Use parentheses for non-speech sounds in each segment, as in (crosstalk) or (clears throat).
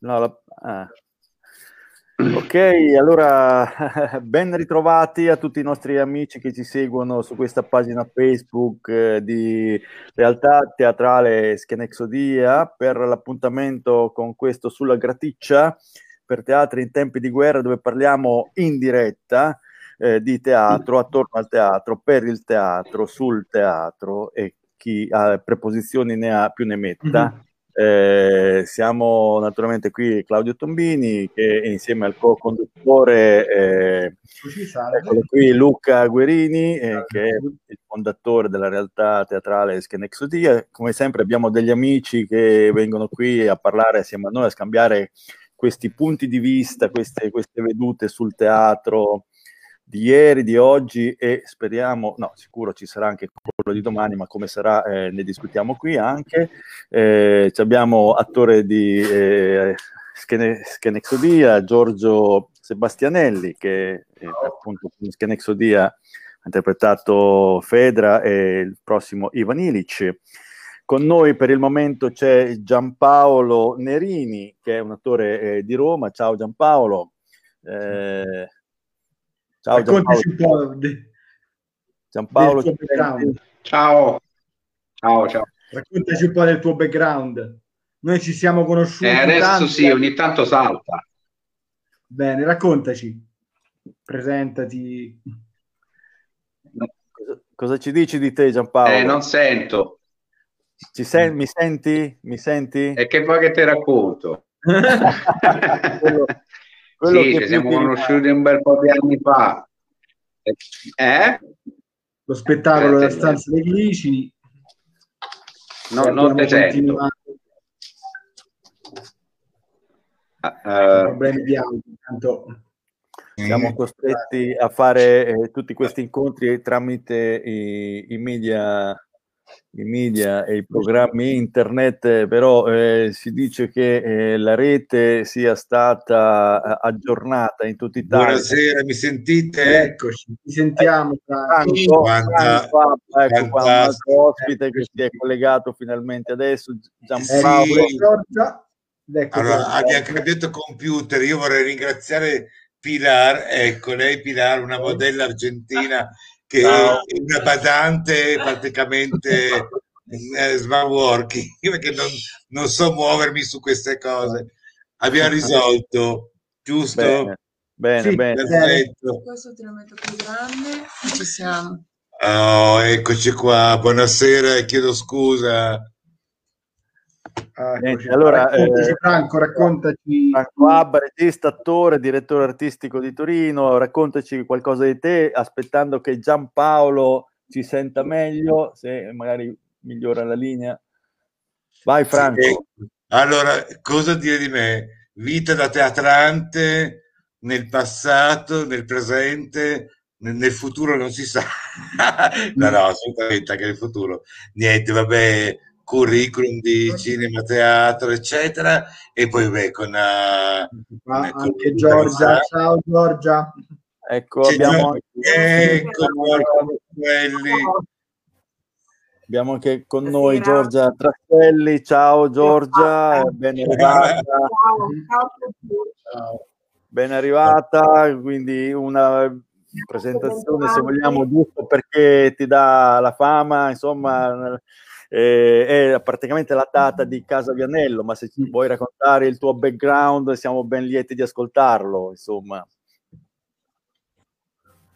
No, la... ah. Ok, allora (laughs) ben ritrovati a tutti i nostri amici che ci seguono su questa pagina Facebook eh, di Realtà Teatrale Schenexodia per l'appuntamento con questo sulla graticcia per teatri in tempi di guerra dove parliamo in diretta eh, di teatro, attorno al teatro, per il teatro, sul teatro e chi ha preposizioni ne ha più ne metta. Mm-hmm. Eh, siamo naturalmente qui Claudio Tombini che insieme al co-conduttore eh, eccolo qui Luca Guerini eh, che è il fondatore della realtà teatrale Schenexodia. Come sempre abbiamo degli amici che vengono qui a parlare assieme a noi, a scambiare questi punti di vista, queste, queste vedute sul teatro di ieri, di oggi e speriamo, no, sicuro ci sarà anche quello di domani, ma come sarà eh, ne discutiamo qui anche. Eh, abbiamo attore di eh, Schenexodia, Giorgio Sebastianelli, che eh, appunto in Schenexodia ha interpretato Fedra e il prossimo Ivan Ilic. Con noi per il momento c'è Giampaolo Nerini, che è un attore eh, di Roma. Ciao Giampaolo. Eh, Ciao Raccontaci Giampaolo. un po' di... Giampaolo. Ciao. Ciao, ciao. Raccontaci un po' del tuo background. Noi ci siamo conosciuti. Eh, adesso tanti, sì, ogni tanto salta. Bene, raccontaci. Presentati. Cosa, cosa ci dici di te, Giampaolo? Eh, non sento. Ci sen- mi senti? Mi senti? E che vuoi che ti racconto? (laughs) (laughs) quello, quello sì, ci siamo conosciuti un bel po' di anni fa. Eh? Lo spettacolo della stanza dei Glici. No, non te sento. Uh, problemi di audio, intanto siamo costretti a fare eh, tutti questi incontri tramite i, i media i media e i programmi internet, però eh, si dice che eh, la rete sia stata eh, aggiornata in tutta Italia. Buonasera, mi sentite? Eccoci, ci sentiamo. Franco, Franco, ecco qua un altro ospite che si è collegato finalmente adesso, Giampaolo. Sì. Allora, abbiamo cambiato computer, io vorrei ringraziare Pilar, ecco lei Pilar, una modella argentina che Ciao. è una badante praticamente eh, smart working (laughs) perché non, non, so muovermi su queste cose. Abbiamo (laughs) risolto, giusto? Bene, bene. Sì, bene. Perfetto. Questo te lo metto più grande ci siamo. Oh, eccoci qua, buonasera e chiedo scusa. Ah, Niente, allora, raccontaci, eh, Franco, raccontaci. Franco Abba, regista, attore, direttore artistico di Torino, raccontaci qualcosa di te, aspettando che Giampaolo ci senta meglio, se magari migliora la linea. Vai Franco. Sì, allora, cosa dire di me? Vita da teatrante nel passato, nel presente, nel, nel futuro non si sa. (laughs) no, no, assolutamente anche nel futuro. Niente, vabbè curriculum di cinema, teatro, eccetera, e poi beh, con, uh, anche Giorgia. Ciao Giorgia. Ecco, abbiamo... ecco quelli. Abbiamo anche con noi Giorgia Trastelli. Ciao Giorgia, ben arrivata. Ciao. Ben arrivata, quindi una presentazione se vogliamo giusto perché ti dà la fama, insomma eh, è praticamente la data di Casa Vianello, ma se ci vuoi raccontare il tuo background siamo ben lieti di ascoltarlo, insomma.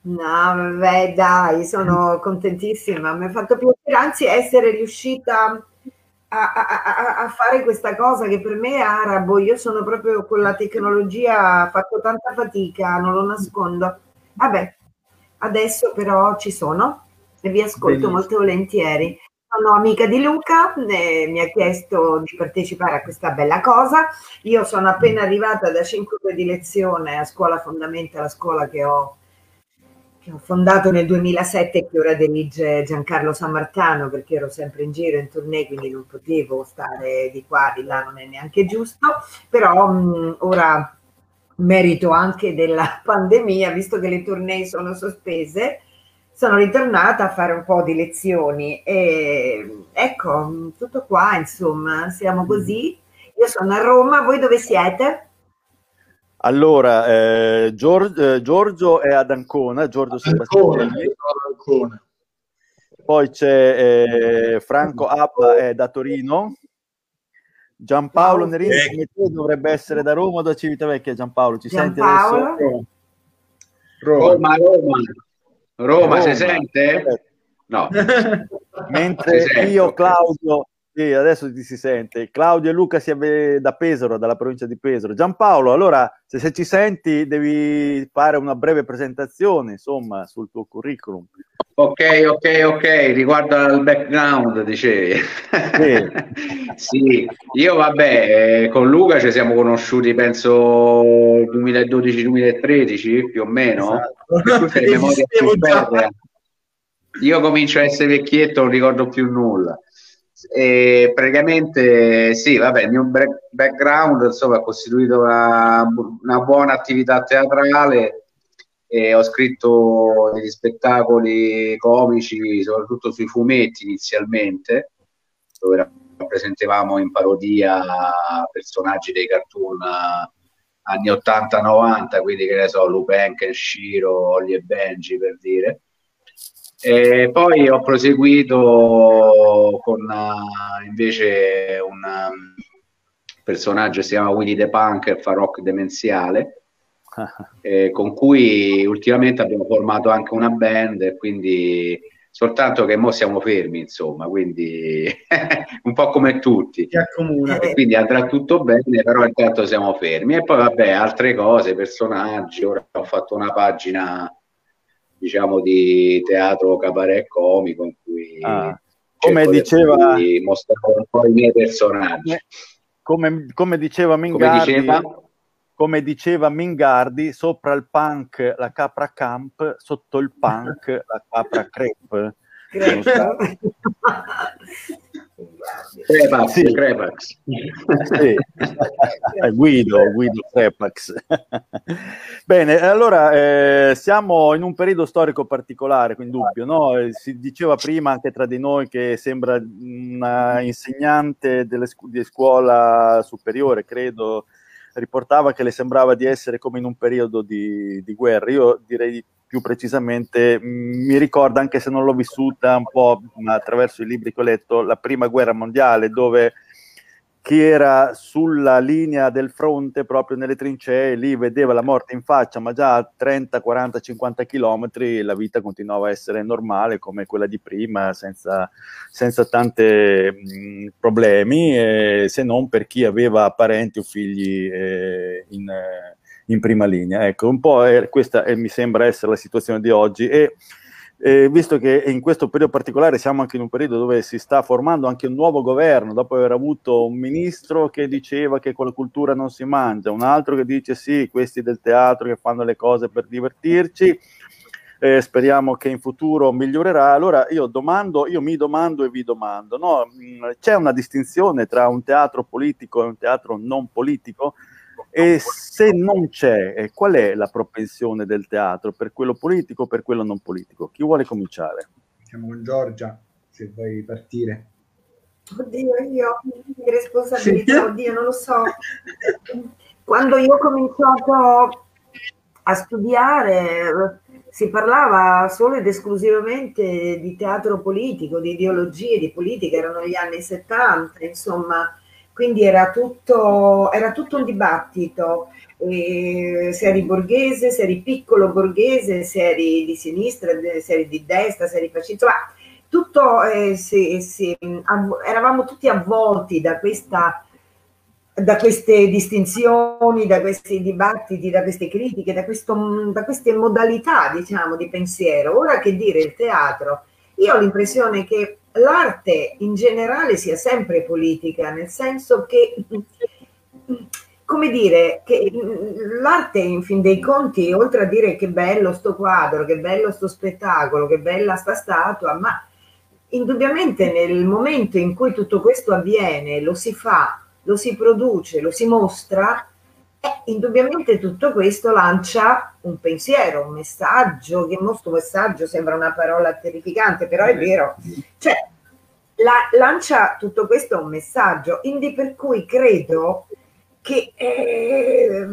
No, vabbè, dai, sono contentissima. Mi ha fatto piacere, anzi, essere riuscita a, a, a, fare questa cosa che per me è arabo. Io sono proprio con la tecnologia, ho fatto tanta fatica, non lo nascondo. Vabbè, adesso però ci sono e vi ascolto Benissimo. molto volentieri. Sono amica di Luca, eh, mi ha chiesto di partecipare a questa bella cosa. Io sono appena arrivata da 5 ore di lezione a scuola fondamentale, la scuola che ho, che ho fondato nel 2007 e che ora dirige Giancarlo Sammartano perché ero sempre in giro in tournée, quindi non potevo stare di qua, di là, non è neanche giusto. Però mh, ora merito anche della (laughs) pandemia, visto che le tournée sono sospese sono ritornata a fare un po' di lezioni e ecco, tutto qua, insomma, siamo così. Io sono a Roma, voi dove siete? Allora, eh, Giorgio, eh, Giorgio, è ad Ancona, Giorgio Ancona. Poi c'è eh, Franco Appa è da Torino. Giampaolo Nerini ecco. dovrebbe essere da Roma o da Civitavecchia. Giampaolo, ci Giampaolo. senti adesso? Roma, Roma. Roma, Roma. si sente? No. (laughs) Mentre io, Claudio, sì, adesso ti si sente. Claudio e Luca si da Pesaro, dalla provincia di Pesaro. Giampaolo, allora, se, se, ci senti, devi fare una breve presentazione, insomma, sul tuo curriculum. Ok, ok, ok, riguardo al background, dicevi. Sì, (laughs) sì io vabbè, eh, con Luca ci siamo conosciuti, penso, 2012-2013, più o meno. Esatto. (laughs) Io comincio a essere vecchietto, non ricordo più nulla. E praticamente sì, vabbè, il mio background insomma ha costituito una, una buona attività teatrale e ho scritto degli spettacoli comici, soprattutto sui fumetti inizialmente, dove rappresentavamo in parodia personaggi dei cartoon anni 80-90, quindi che ne so, Lupin, Kenshiro, Ollie e Benji per dire. E poi ho proseguito con uh, invece un um, personaggio che si chiama Willy the Punk, Farok demenziale, (laughs) eh, con cui ultimamente abbiamo formato anche una band e quindi soltanto che mo siamo fermi, insomma, quindi (laughs) un po' come tutti. E quindi andrà tutto bene, però intanto siamo fermi. E poi vabbè, altre cose, personaggi, ora ho fatto una pagina diciamo di teatro cabaret comico in cui ah, come diceva mostrare un po' i miei personaggi come, come diceva Mingardi come diceva? Come diceva Mingardi sopra il punk la capra camp sotto il punk la capra crepe Crepax, sì. Crepax. Sì. Guido, Guido Crepax. Bene, allora eh, siamo in un periodo storico particolare, quindi dubbio, no? Eh, si diceva prima anche tra di noi che sembra una insegnante delle scu- di scuola superiore, credo, riportava che le sembrava di essere come in un periodo di, di guerra. Io direi più precisamente mm, mi ricorda, anche se non l'ho vissuta un po' attraverso i libri che ho letto, la prima guerra mondiale, dove chi era sulla linea del fronte, proprio nelle trincee, lì vedeva la morte in faccia, ma già a 30, 40, 50 chilometri la vita continuava a essere normale come quella di prima, senza, senza tanti mm, problemi, eh, se non per chi aveva parenti o figli eh, in, in prima linea. Ecco, un po' è, questa è, mi sembra essere la situazione di oggi e eh, visto che in questo periodo particolare siamo anche in un periodo dove si sta formando anche un nuovo governo, dopo aver avuto un ministro che diceva che con la cultura non si mangia, un altro che dice sì, questi del teatro che fanno le cose per divertirci, eh, speriamo che in futuro migliorerà. Allora io domando, io mi domando e vi domando, no? Mm, c'è una distinzione tra un teatro politico e un teatro non politico? E se non c'è, eh, qual è la propensione del teatro per quello politico o per quello non politico? Chi vuole cominciare? Siamo con Giorgia, se vuoi partire. Oddio, io mi responsabilità, sì. oddio, non lo so. Quando io ho cominciato a studiare si parlava solo ed esclusivamente di teatro politico, di ideologie, di politica, erano gli anni 70, insomma, quindi era tutto, era tutto un dibattito, eh, se eri borghese, se eri piccolo borghese, se eri di sinistra, se eri di destra, se eri fascista, ma tutto, eh, si, si, av- eravamo tutti avvolti da, questa, da queste distinzioni, da questi dibattiti, da queste critiche, da, questo, da queste modalità diciamo, di pensiero. Ora che dire il teatro, io ho l'impressione che l'arte in generale sia sempre politica, nel senso che, come dire, che l'arte in fin dei conti, oltre a dire che bello sto quadro, che bello sto spettacolo, che bella sta statua, ma indubbiamente nel momento in cui tutto questo avviene, lo si fa, lo si produce, lo si mostra, eh, indubbiamente tutto questo lancia un pensiero, un messaggio, che questo messaggio sembra una parola terrificante, però è vero. Cioè, la, lancia tutto questo un messaggio, quindi per cui credo che eh,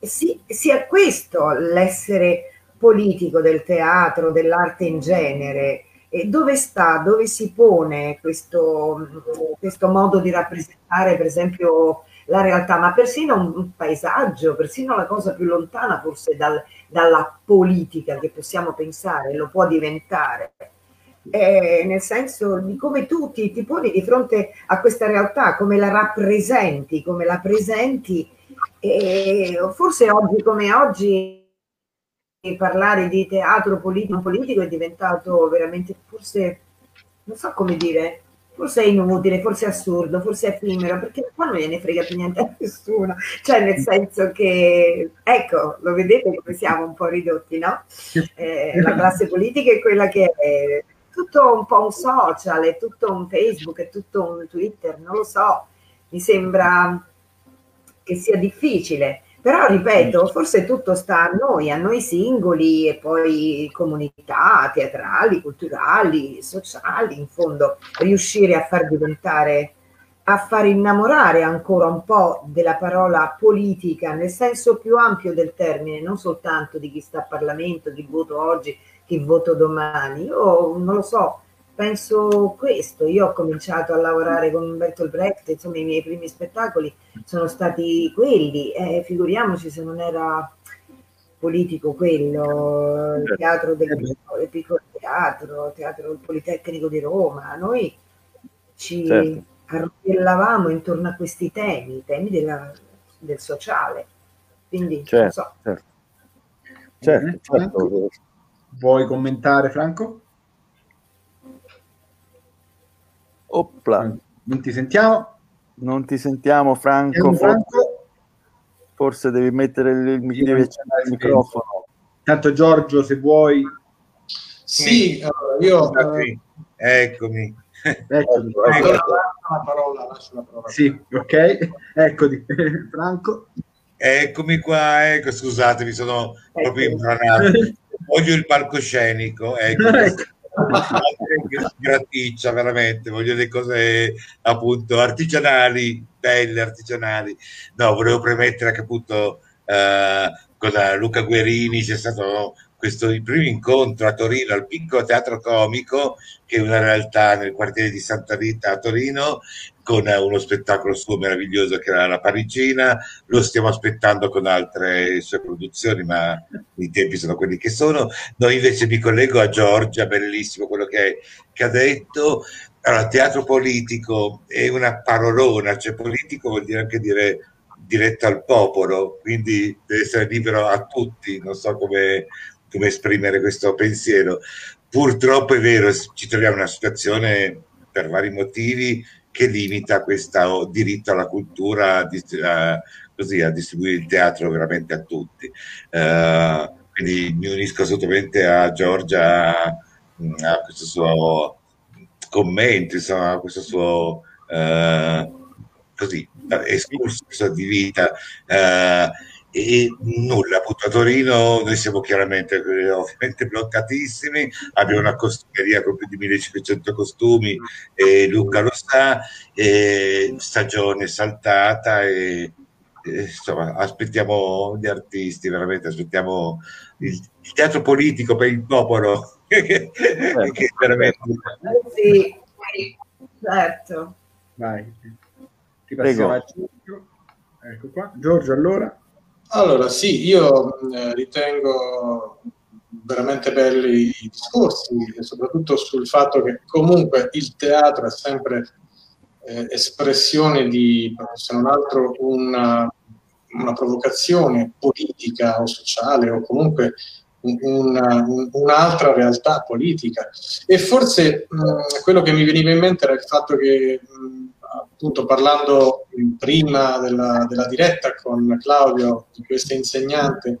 sì, sia questo l'essere politico del teatro, dell'arte in genere. E dove sta, dove si pone questo, questo modo di rappresentare, per esempio, la realtà, ma persino un paesaggio, persino la cosa più lontana forse dal, dalla politica che possiamo pensare, lo può diventare. Eh, nel senso di come tu ti, ti, poni di fronte a questa realtà, come la rappresenti, come la presenti. E forse oggi come oggi parlare di teatro politico, politico è diventato veramente, forse, non so come dire, forse è inutile, forse è assurdo, forse è effimero, perché qua non gliene frega più niente a nessuno. Cioè, nel senso che, ecco, lo vedete come siamo un po' ridotti, no? Eh, la classe politica è quella che è tutto un po' un social, è tutto un Facebook, è tutto un Twitter, non lo so, mi sembra che sia difficile. Però ripeto, forse tutto sta a noi, a noi singoli e poi comunità teatrali, culturali, sociali, in fondo, riuscire a far diventare, a far innamorare ancora un po' della parola politica nel senso più ampio del termine, non soltanto di chi sta a Parlamento, chi voto oggi, chi voto domani. Io non lo so, penso questo. Io ho cominciato a lavorare con Bertolt Brecht, insomma i miei primi spettacoli sono stati quelli, eh, figuriamoci se non era politico quello, il certo. teatro del piccolo, il piccolo teatro, teatro Politecnico di Roma, noi ci certo. arrovellavamo intorno a questi temi, i temi della, del sociale. Quindi, certo, so. certo. certo, certo. Vuoi commentare Franco? Opla. Non ti sentiamo? Non ti sentiamo, Franco. Franco? Forse devi mettere il, il, devi il microfono. Tanto Giorgio, se vuoi. Sì, io... Eh, eccomi. Eccomi. Ecco. La parola, lascio la parola. Sì, ok. Eccoti, (laughs) Franco. Eccomi qua, ecco, scusate, mi sono ecco. proprio imbranato. Voglio il palcoscenico, ecco. (laughs) ecco (laughs) graticcia veramente voglio le cose appunto artigianali belle artigianali. No volevo premettere che appunto eh, con Luca Guerini c'è stato questo il primo incontro a Torino al piccolo teatro comico che è una realtà nel quartiere di Santa Rita a Torino con uno spettacolo suo meraviglioso che era La Parigina, lo stiamo aspettando con altre sue produzioni, ma i tempi sono quelli che sono. Noi invece mi collego a Giorgia, bellissimo quello che, che ha detto. Allora, teatro politico è una parolona, cioè politico vuol dire anche dire diretto al popolo, quindi deve essere libero a tutti, non so come, come esprimere questo pensiero. Purtroppo è vero, ci troviamo in una situazione per vari motivi che limita questo diritto alla cultura a, così, a distribuire il teatro veramente a tutti. Uh, quindi mi unisco assolutamente a Giorgia a questo suo commento, insomma, a questo suo uh, così, escurso di vita. Uh, e nulla, appunto a Torino noi siamo chiaramente eh, ovviamente bloccatissimi, abbiamo una costumeria con più di 1500 costumi e Luca lo sa, e stagione saltata e, e insomma aspettiamo gli artisti, veramente aspettiamo il, il teatro politico per il popolo (laughs) che, che veramente... Sì, certo. Vai. Ti passiamo a Giorgio. Ecco qua. Giorgio allora. Allora, sì, io eh, ritengo veramente belli i discorsi, soprattutto sul fatto che comunque il teatro è sempre eh, espressione di, se non altro, una, una, provocazione politica o sociale o comunque una, un'altra realtà politica. E forse mh, quello che mi veniva in mente era il fatto che mh, appunto parlando prima della, della, diretta con Claudio di questa insegnante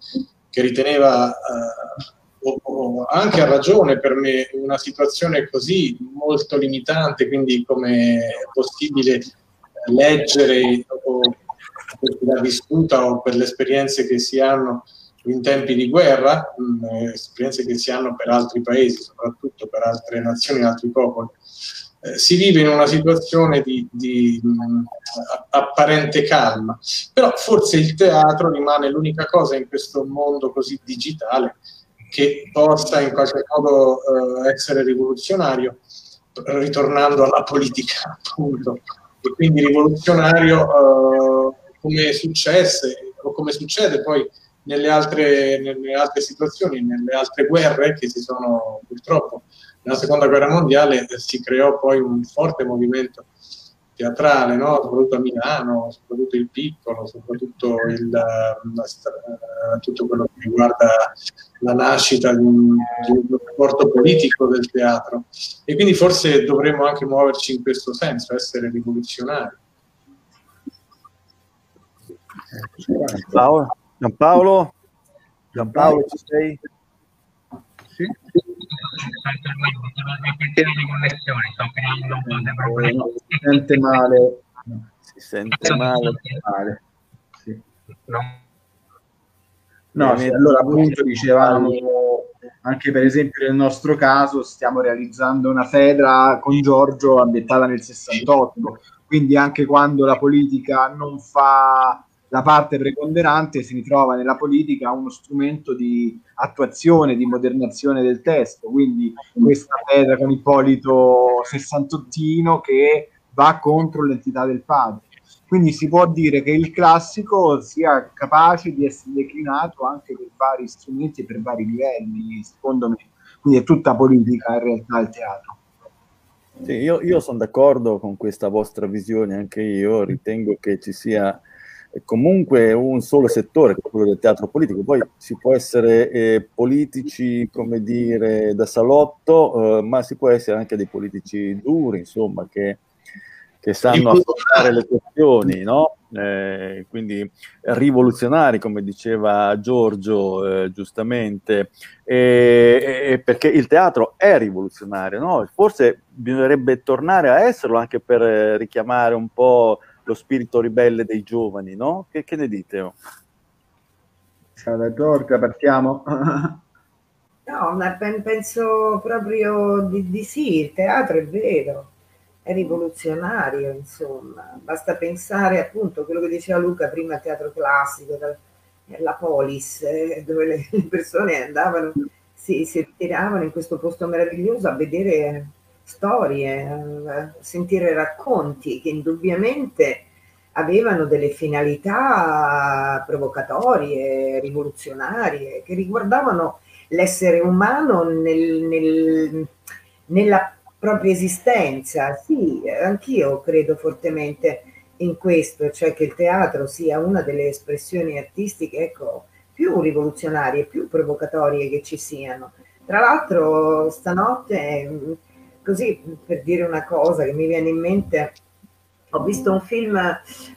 che riteneva eh, o, o anche a ragione per me una situazione così molto limitante, quindi come è possibile leggere o per la vissuta o per le esperienze che si hanno in tempi di guerra, mh, esperienze che si hanno per altri paesi, soprattutto per altre nazioni, altri popoli eh, si vive in una situazione di, di mh, mm, apparente calma, però forse il teatro rimane l'unica cosa in questo mondo così digitale che possa in qualche modo eh, essere rivoluzionario, ritornando alla politica (laughs) appunto, e quindi rivoluzionario eh, come successe o come succede poi nelle altre, nelle altre situazioni, nelle altre guerre che si sono purtroppo nella seconda guerra mondiale si creò poi un forte movimento teatrale, no? soprattutto a Milano, soprattutto il piccolo, soprattutto il, la, eh, tutto quello che riguarda la nascita di un, di un rapporto politico del teatro. E quindi forse dovremmo anche muoverci in questo senso, essere rivoluzionari. Paolo? Giampaolo? Giampaolo ci sei? Sì. di connessione, sto creando un po' di problemi. Si sente male. Si sente male. male. Sì. No, no sì, allora appunto dicevamo anche per esempio nel nostro caso stiamo realizzando una Fedra con Giorgio ambientata nel 68 quindi anche quando la politica non fa la parte preponderante si ritrova nella politica uno strumento di attuazione, di modernazione del testo, quindi questa pedra con Ippolito sessantottino che va contro l'entità del padre. Quindi si può dire che il classico sia capace di essere declinato anche per vari strumenti e per vari livelli, secondo me. Quindi è tutta politica in realtà il teatro. Sì, io, io sono d'accordo con questa vostra visione, anche io ritengo che ci sia comunque un solo settore, quello del teatro politico, poi si può essere eh, politici, come dire, da salotto, eh, ma si può essere anche dei politici duri, insomma, che, che sanno affrontare le questioni, no? Eh, quindi rivoluzionari, come diceva Giorgio eh, giustamente, perché il teatro è rivoluzionario, no? Forse bisognerebbe tornare a esserlo anche per eh, richiamare un po' lo spirito ribelle dei giovani, no? Che, che ne dite? Oh? Ciao Giorgia, partiamo. (laughs) no, ma penso proprio di, di sì, il teatro è vero, è rivoluzionario, insomma. Basta pensare appunto a quello che diceva Luca prima, il teatro classico, la polis, eh, dove le persone andavano, si, si ritiravano in questo posto meraviglioso a vedere storie, eh, sentire racconti che indubbiamente avevano delle finalità provocatorie, rivoluzionarie, che riguardavano l'essere umano nel, nel, nella propria esistenza. Sì, anch'io credo fortemente in questo, cioè che il teatro sia una delle espressioni artistiche ecco, più rivoluzionarie, più provocatorie che ci siano. Tra l'altro stanotte così per dire una cosa che mi viene in mente, ho visto un film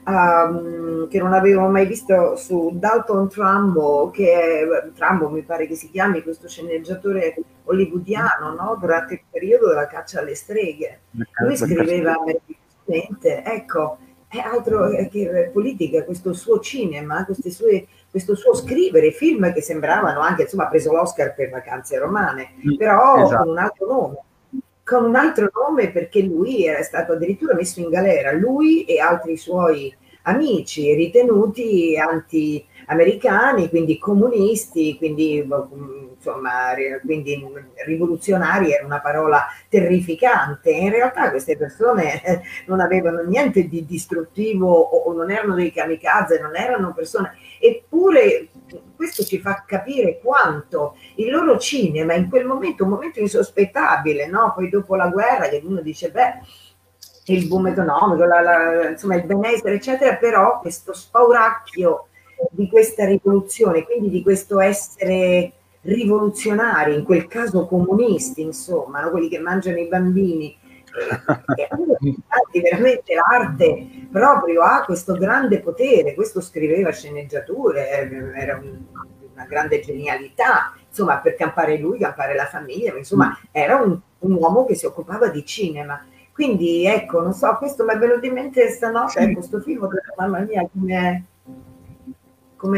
um, che non avevo mai visto su Dalton Trumbo, che è, Trumbo mi pare che si chiami, questo sceneggiatore hollywoodiano, no? durante il periodo della caccia alle streghe. Lui scriveva meravigliosamente, ecco, è altro che politica, questo suo cinema, sue, questo suo scrivere film che sembravano anche, insomma, ha preso l'Oscar per Vacanze Romane, mm, però esatto. con un altro nome con un altro nome perché lui era stato addirittura messo in galera, lui e altri suoi amici ritenuti anti-americani, quindi comunisti, quindi, insomma, quindi rivoluzionari era una parola terrificante. In realtà queste persone non avevano niente di distruttivo o non erano dei kamikaze, non erano persone, eppure questo ci fa capire quanto il loro cinema in quel momento, un momento insospettabile, no? poi dopo la guerra che uno dice, beh, il boom economico, la, la, insomma il benessere, eccetera, però questo spauracchio di questa rivoluzione, quindi di questo essere rivoluzionari, in quel caso comunisti, insomma, no? quelli che mangiano i bambini, e veramente l'arte proprio ha questo grande potere, questo scriveva sceneggiature, era una grande genialità, insomma per campare lui, campare la famiglia, insomma era un, un uomo che si occupava di cinema. Quindi ecco, non so, questo mi è venuto in mente stanotte, sì. questo film, mamma mia, come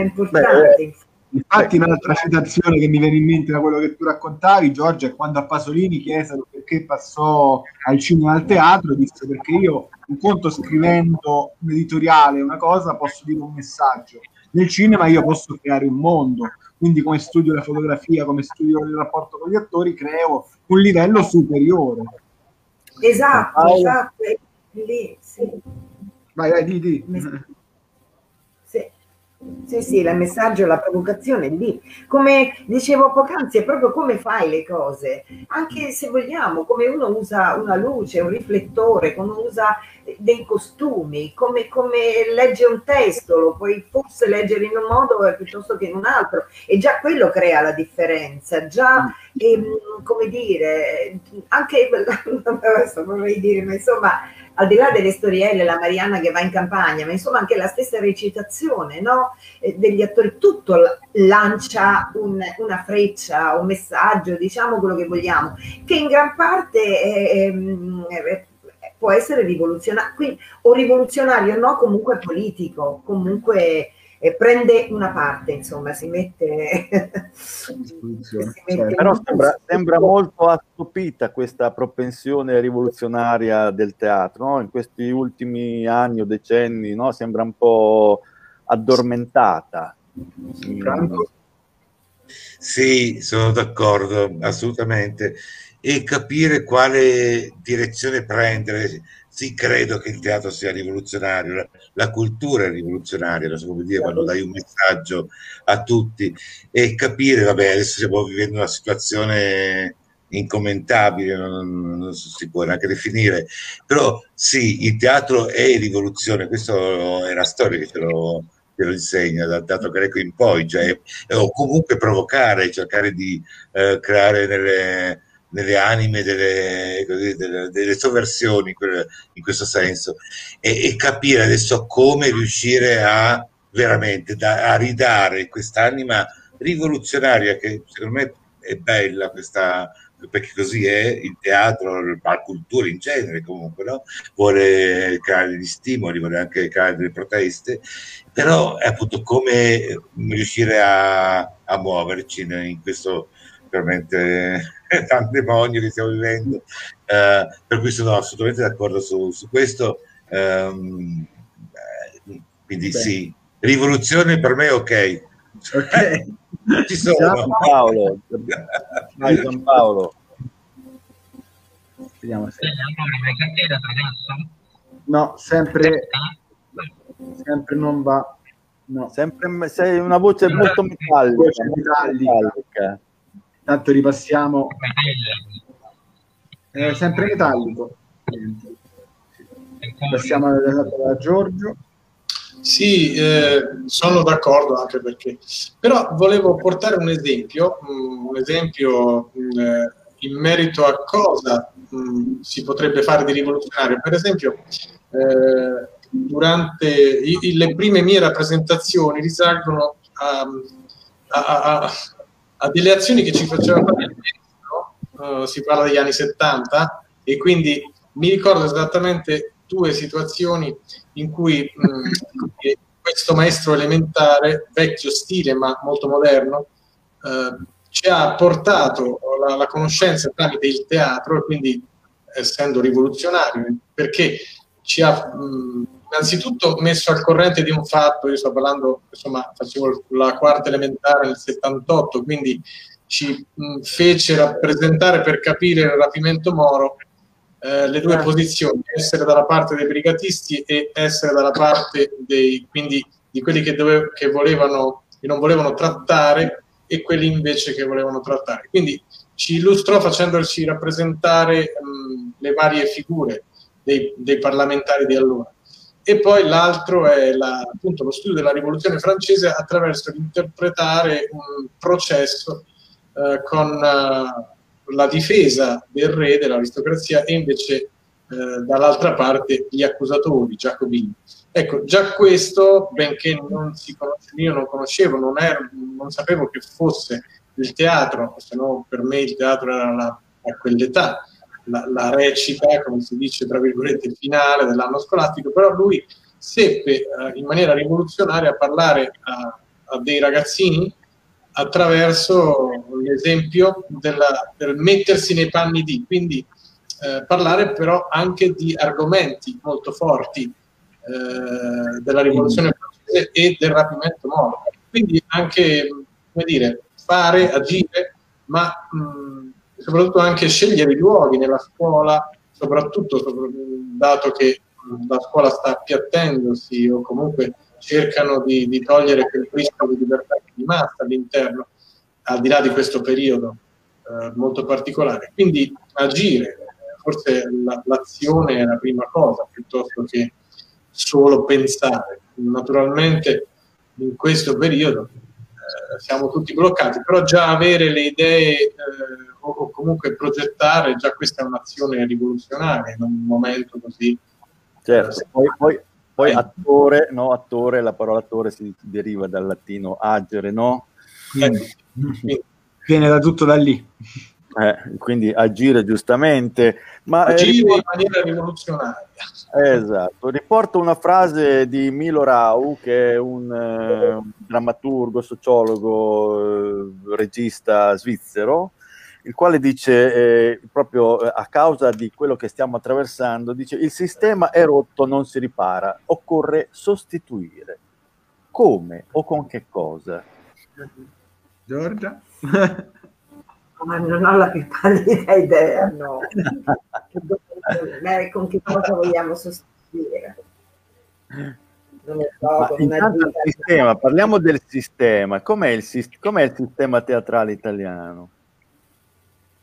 è importante. Beh, Infatti, ecco. un'altra citazione che mi viene in mente da quello che tu raccontavi, Giorgio, è quando a Pasolini chiesero perché passò al cinema e al teatro, disse perché io un conto scrivendo un editoriale, una cosa, posso dire un messaggio. Nel cinema io posso creare un mondo, quindi come studio la fotografia, come studio il rapporto con gli attori, creo un livello superiore. Esatto, esatto, lì, sì. Vai, vai, di, di. Sì, sì, il messaggio, la provocazione è lì. Come dicevo poc'anzi, è proprio come fai le cose. Anche se vogliamo, come uno usa una luce, un riflettore, come usa dei costumi, come, come legge un testo, lo puoi forse leggere in un modo piuttosto che in un altro. E già quello crea la differenza. Già, ehm, come dire, anche, (laughs) adesso vorrei dire, ma insomma al di là delle storielle, la Marianna che va in campagna, ma insomma anche la stessa recitazione no? eh, degli attori, tutto lancia un, una freccia, un messaggio, diciamo quello che vogliamo, che in gran parte è, è, può essere rivoluzionario, o rivoluzionario no, comunque politico, comunque e prende una parte, insomma, si mette... (laughs) si mette Però sembra, sembra, molto assopita questa propensione rivoluzionaria del teatro, no? in questi ultimi anni o decenni no? sembra un po' addormentata. Franco? Sì, sono d'accordo, assolutamente. E capire quale direzione prendere sì, credo che il teatro sia rivoluzionario, la, la cultura è rivoluzionaria, non so come dire, quando dai un messaggio a tutti. E capire, vabbè, adesso stiamo vivendo una situazione incommentabile, non, non si può neanche definire, però sì, il teatro è rivoluzione, questo è la storia che ce lo, che lo insegna dal teatro greco in poi, cioè, o comunque provocare, cercare di eh, creare nelle nelle anime delle, delle, delle sovversioni in questo senso e, e, capire adesso come riuscire a veramente da, a ridare quest'anima rivoluzionaria che secondo me è bella questa perché così è il teatro, la cultura in genere comunque, no? vuole creare degli stimoli, vuole anche creare delle proteste, però è appunto come riuscire a, a muoverci in questo veramente (laughs) pandemonio che stiamo vivendo. Uh, per cui sono assolutamente d'accordo su, su questo. Um, quindi Beh. sì, rivoluzione per me ok. Ok. (laughs) Ci sono. Gian Paolo. Vai Gian Paolo. Vediamo se... No, sempre, sempre non va. No. Sempre, sei una voce molto metallica. Voce metallica. Tanto ripassiamo. È sempre metallico. Passiamo da Giorgio. Sì, eh, sono d'accordo anche perché, però volevo portare un esempio, mm, un esempio mh, mm, in merito a cosa mh, mm, si potrebbe fare di rivoluzionario. Per esempio, eh, durante i, le prime mie rappresentazioni risalgono a, a, a, a delle azioni che ci faceva fare il uh, si parla degli anni 70 e quindi mi ricordo esattamente due situazioni in cui mh, mm, questo maestro elementare, vecchio stile ma molto moderno, uh, ci ha portato la, la, conoscenza tramite il teatro quindi essendo rivoluzionario perché ci ha mh, mm, innanzitutto messo al corrente di un fatto, io sto parlando, insomma, facevo la quarta elementare nel 78, quindi ci mh, fece rappresentare per capire il rapimento Moro eh, le due ah. posizioni, essere dalla parte dei brigatisti e essere dalla parte dei, quindi, di quelli che, dove, che, volevano, che non volevano trattare e quelli invece che volevano trattare. Quindi ci illustrò facendoci rappresentare mh, le varie figure dei, dei parlamentari di allora e poi l'altro è la, appunto lo studio della rivoluzione francese attraverso l'interpretare un processo eh, con uh, la difesa del re, dell'aristocrazia e invece eh, dall'altra parte gli accusatori giacobini. Ecco, già questo, benché non si conosce, io non conoscevo, non, ero, non sapevo che fosse il teatro, se no per me il teatro era la, a quell'età, la, la, recita, come si dice, tra virgolette, finale dell'anno scolastico, però lui seppe eh, in maniera rivoluzionaria parlare a, a dei ragazzini attraverso l'esempio della, del mettersi nei panni di, quindi eh, parlare però anche di argomenti molto forti eh, della rivoluzione francese e del rapimento moro. Quindi anche, come dire, fare, agire, ma mh, soprattutto anche scegliere i luoghi nella scuola, soprattutto dato che la scuola sta appiattendosi o comunque cercano di, di togliere quel rischio di libertà di massa all'interno, al di là di questo periodo eh, molto particolare. Quindi agire, forse la, l'azione è la prima cosa, piuttosto che solo pensare. Naturalmente in questo periodo siamo tutti bloccati, però già avere le idee eh, o, o, comunque progettare, già questa è un'azione rivoluzionaria in un momento così. Certo, eh, poi, poi, poi attore, no? attore, la parola attore si deriva dal latino agere, no? Quindi, eh, viene da tutto da lì. Eh, quindi agire giustamente. Ma, agire eh, riporto... in maniera rivoluzionaria. Esatto. Riporto una frase di Milo Rau, che è un, eh, un drammaturgo, sociologo, eh, regista svizzero, il quale dice, eh, proprio eh, a causa di quello che stiamo attraversando, dice il sistema è rotto, non si ripara, occorre sostituire. Come o con che cosa? Giorgia? (laughs) Ma non ho la più pallida idea, no. (laughs) con che cosa vogliamo sostituire? Non so, il sistema, parliamo del sistema. Com'è il, com'è il sistema teatrale italiano?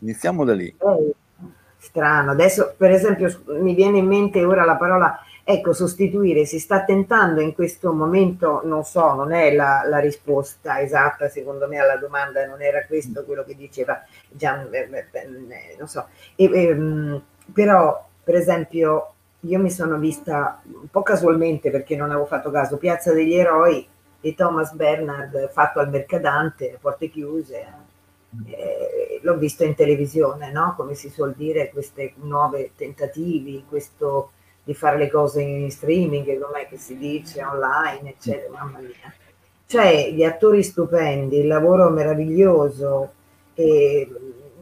Iniziamo da lì. Eh, strano. Adesso, per esempio, mi viene in mente ora la parola Ecco, sostituire si sta tentando in questo momento, non so, non è la, la risposta esatta secondo me alla domanda, non era questo quello che diceva Gian, eh, eh, eh non so, e, eh, però per esempio io mi sono vista un po' casualmente perché non avevo fatto caso, Piazza degli Eroi di Thomas Bernard fatto al Mercadante, porte chiuse, eh, l'ho visto in televisione, no? come si suol dire, questi nuovi tentativi, questo di fare le cose in streaming, com'è che si dice, online, eccetera, mamma mia. Cioè, gli attori stupendi, il lavoro meraviglioso e,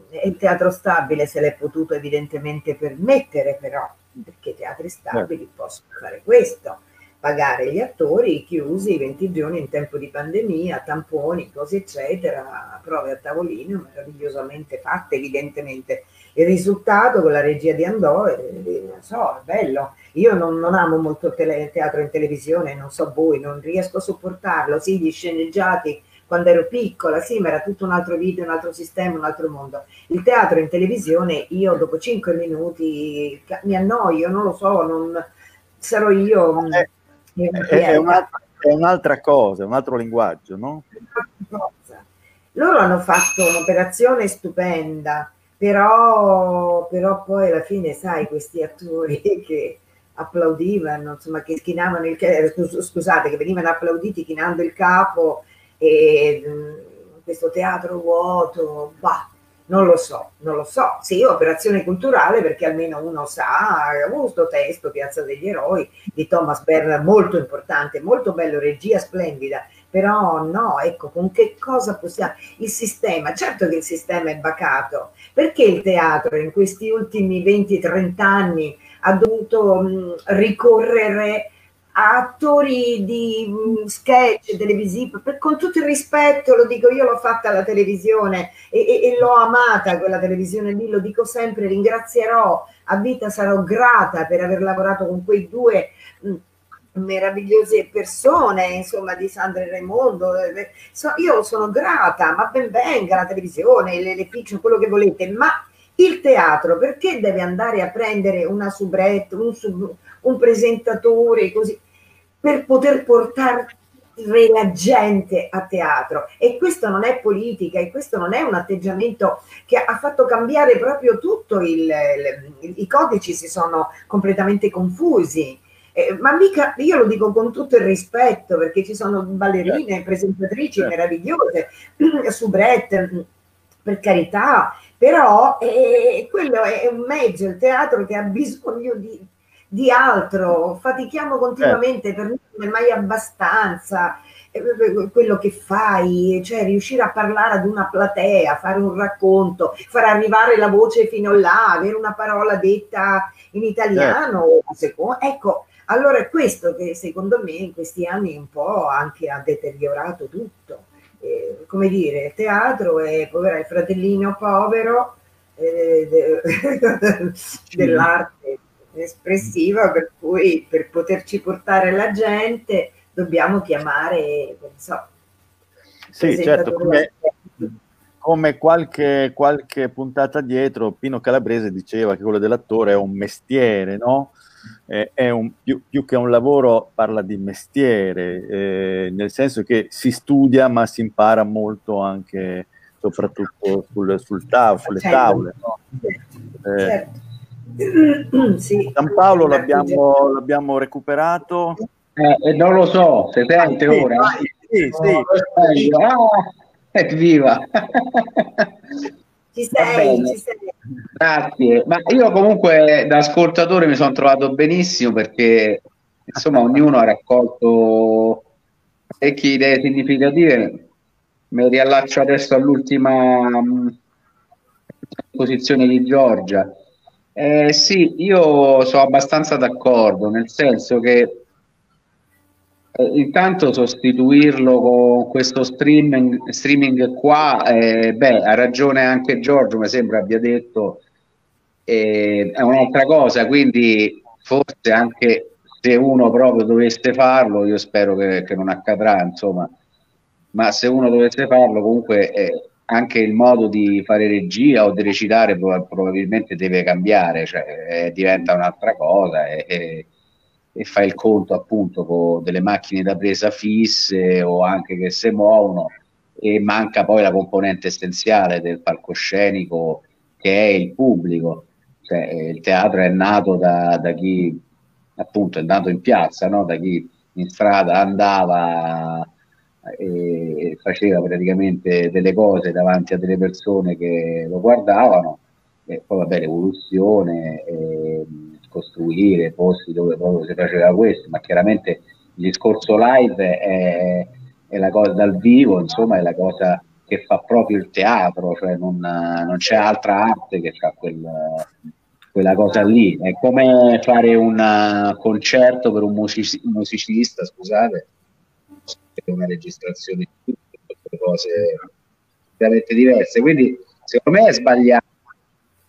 e il teatro stabile se l'è potuto evidentemente permettere, però, perché i teatri stabili possono fare questo, pagare gli attori chiusi 20 giorni in tempo di pandemia, tamponi, cose eccetera, prove a tavolino meravigliosamente fatte evidentemente il risultato con la regia di Andò, eh, non so, è bello. Io non, non amo molto il tele, teatro in televisione, non so voi, non riesco a sopportarlo. Sì, gli sceneggiati quando ero piccola, sì, ma era tutto un altro video, un altro sistema, un altro mondo. Il teatro in televisione, io dopo cinque minuti mi annoio, non lo so, non sarò io. Mm, è, è, è, un'altra, è un'altra cosa, un altro linguaggio, no? Loro hanno fatto un'operazione stupenda però, però poi alla fine, sai, questi attori (laughs) che applaudivano, insomma, che chinavano il scusate, che venivano applauditi chinando il capo e mm, questo teatro vuoto, bah, non lo so, non lo so. Sì, operazione culturale perché almeno uno sa, ha avuto testo Piazza degli Eroi di Thomas Bernard, molto importante, molto bello, regia splendida, però no, ecco, con che cosa possiamo... Il sistema, certo che il sistema è bacato, perché il teatro in questi ultimi 20-30 anni ha dovuto mh, ricorrere a attori di mh, sketch televisivi, per, con tutto il rispetto, lo dico io, l'ho fatta alla televisione e, e, e l'ho amata quella televisione lì, lo dico sempre, ringrazierò, a vita sarò grata per aver lavorato con quei due... Meravigliose persone, insomma, di Sandra e Raimondo. Eh, io sono grata, ma ben venga la televisione, le, le quello che volete, ma il teatro perché deve andare a prendere una soubrette, un, sub, un presentatore così per poter portare la gente a teatro e questo non è politica e questo non è un atteggiamento che ha fatto cambiare proprio tutto il, il, i codici si sono completamente confusi eh, ma mica, io lo dico con tutto il rispetto perché ci sono ballerine, certo. presentatrici certo. meravigliose, (clears throat) su Brett, per carità, però eh, quello è un mezzo, il teatro che ha bisogno di, di altro, fatichiamo continuamente, certo. per non è mai abbastanza. quello che fai, cioè riuscire a parlare ad una platea, fare un racconto, far arrivare la voce fino là, avere una parola detta in italiano, certo. ecco, allora è questo che secondo me in questi anni un po' anche ha deteriorato tutto. Eh, come dire, teatro è povera, il fratellino povero eh, de, dell'arte espressiva, per cui per poterci portare la gente dobbiamo chiamare, non so, sì, certo, come, come qualche, qualche, puntata dietro, Pino Calabrese diceva che quello dell'attore è un mestiere, no? Eh, è un, più, più, che un lavoro parla di mestiere, eh, nel senso che si studia ma si impara molto anche, soprattutto sul, sul tav- sulle certo. tavole. No? Eh, certo. sì. San Paolo l'abbiamo, l'abbiamo recuperato. Eh, non lo so, se sente ah, ora. Sì, sì. Oh, ah, evviva! Ci sei, ci sei. Grazie, ma io comunque da ascoltatore mi sono trovato benissimo perché insomma ognuno ha raccolto parecchie idee significative. Mi riallaccio adesso all'ultima posizione di Giorgia. Eh, sì, io sono abbastanza d'accordo, nel senso che eh, intanto sostituirlo con questo streaming, streaming qua, eh, beh, ha ragione anche Giorgio, mi sembra abbia detto, eh, è un'altra cosa, quindi forse anche se uno proprio dovesse farlo, io spero che, che non accadrà, insomma, ma se uno dovesse farlo comunque eh, anche il modo di fare regia o di recitare probabilmente deve cambiare, cioè eh, diventa un'altra cosa. E, e fai il conto appunto con delle macchine da presa fisse o anche che si muovono e manca poi la componente essenziale del palcoscenico che è il pubblico. Cioè, il teatro è nato da, da, chi appunto è nato in piazza, no? da chi in strada andava e faceva praticamente delle cose davanti a delle persone che lo guardavano e poi vabbè l'evoluzione e, costruire posti dove proprio si faceva questo, ma chiaramente il discorso live è, è la cosa dal vivo, insomma, è la cosa che fa proprio il teatro, cioè non, non c'è altra arte che fa quel, quella cosa lì. È come fare un concerto per un music- musicista, scusate, una registrazione di tutte cose veramente diverse. Quindi, secondo me è sbagliato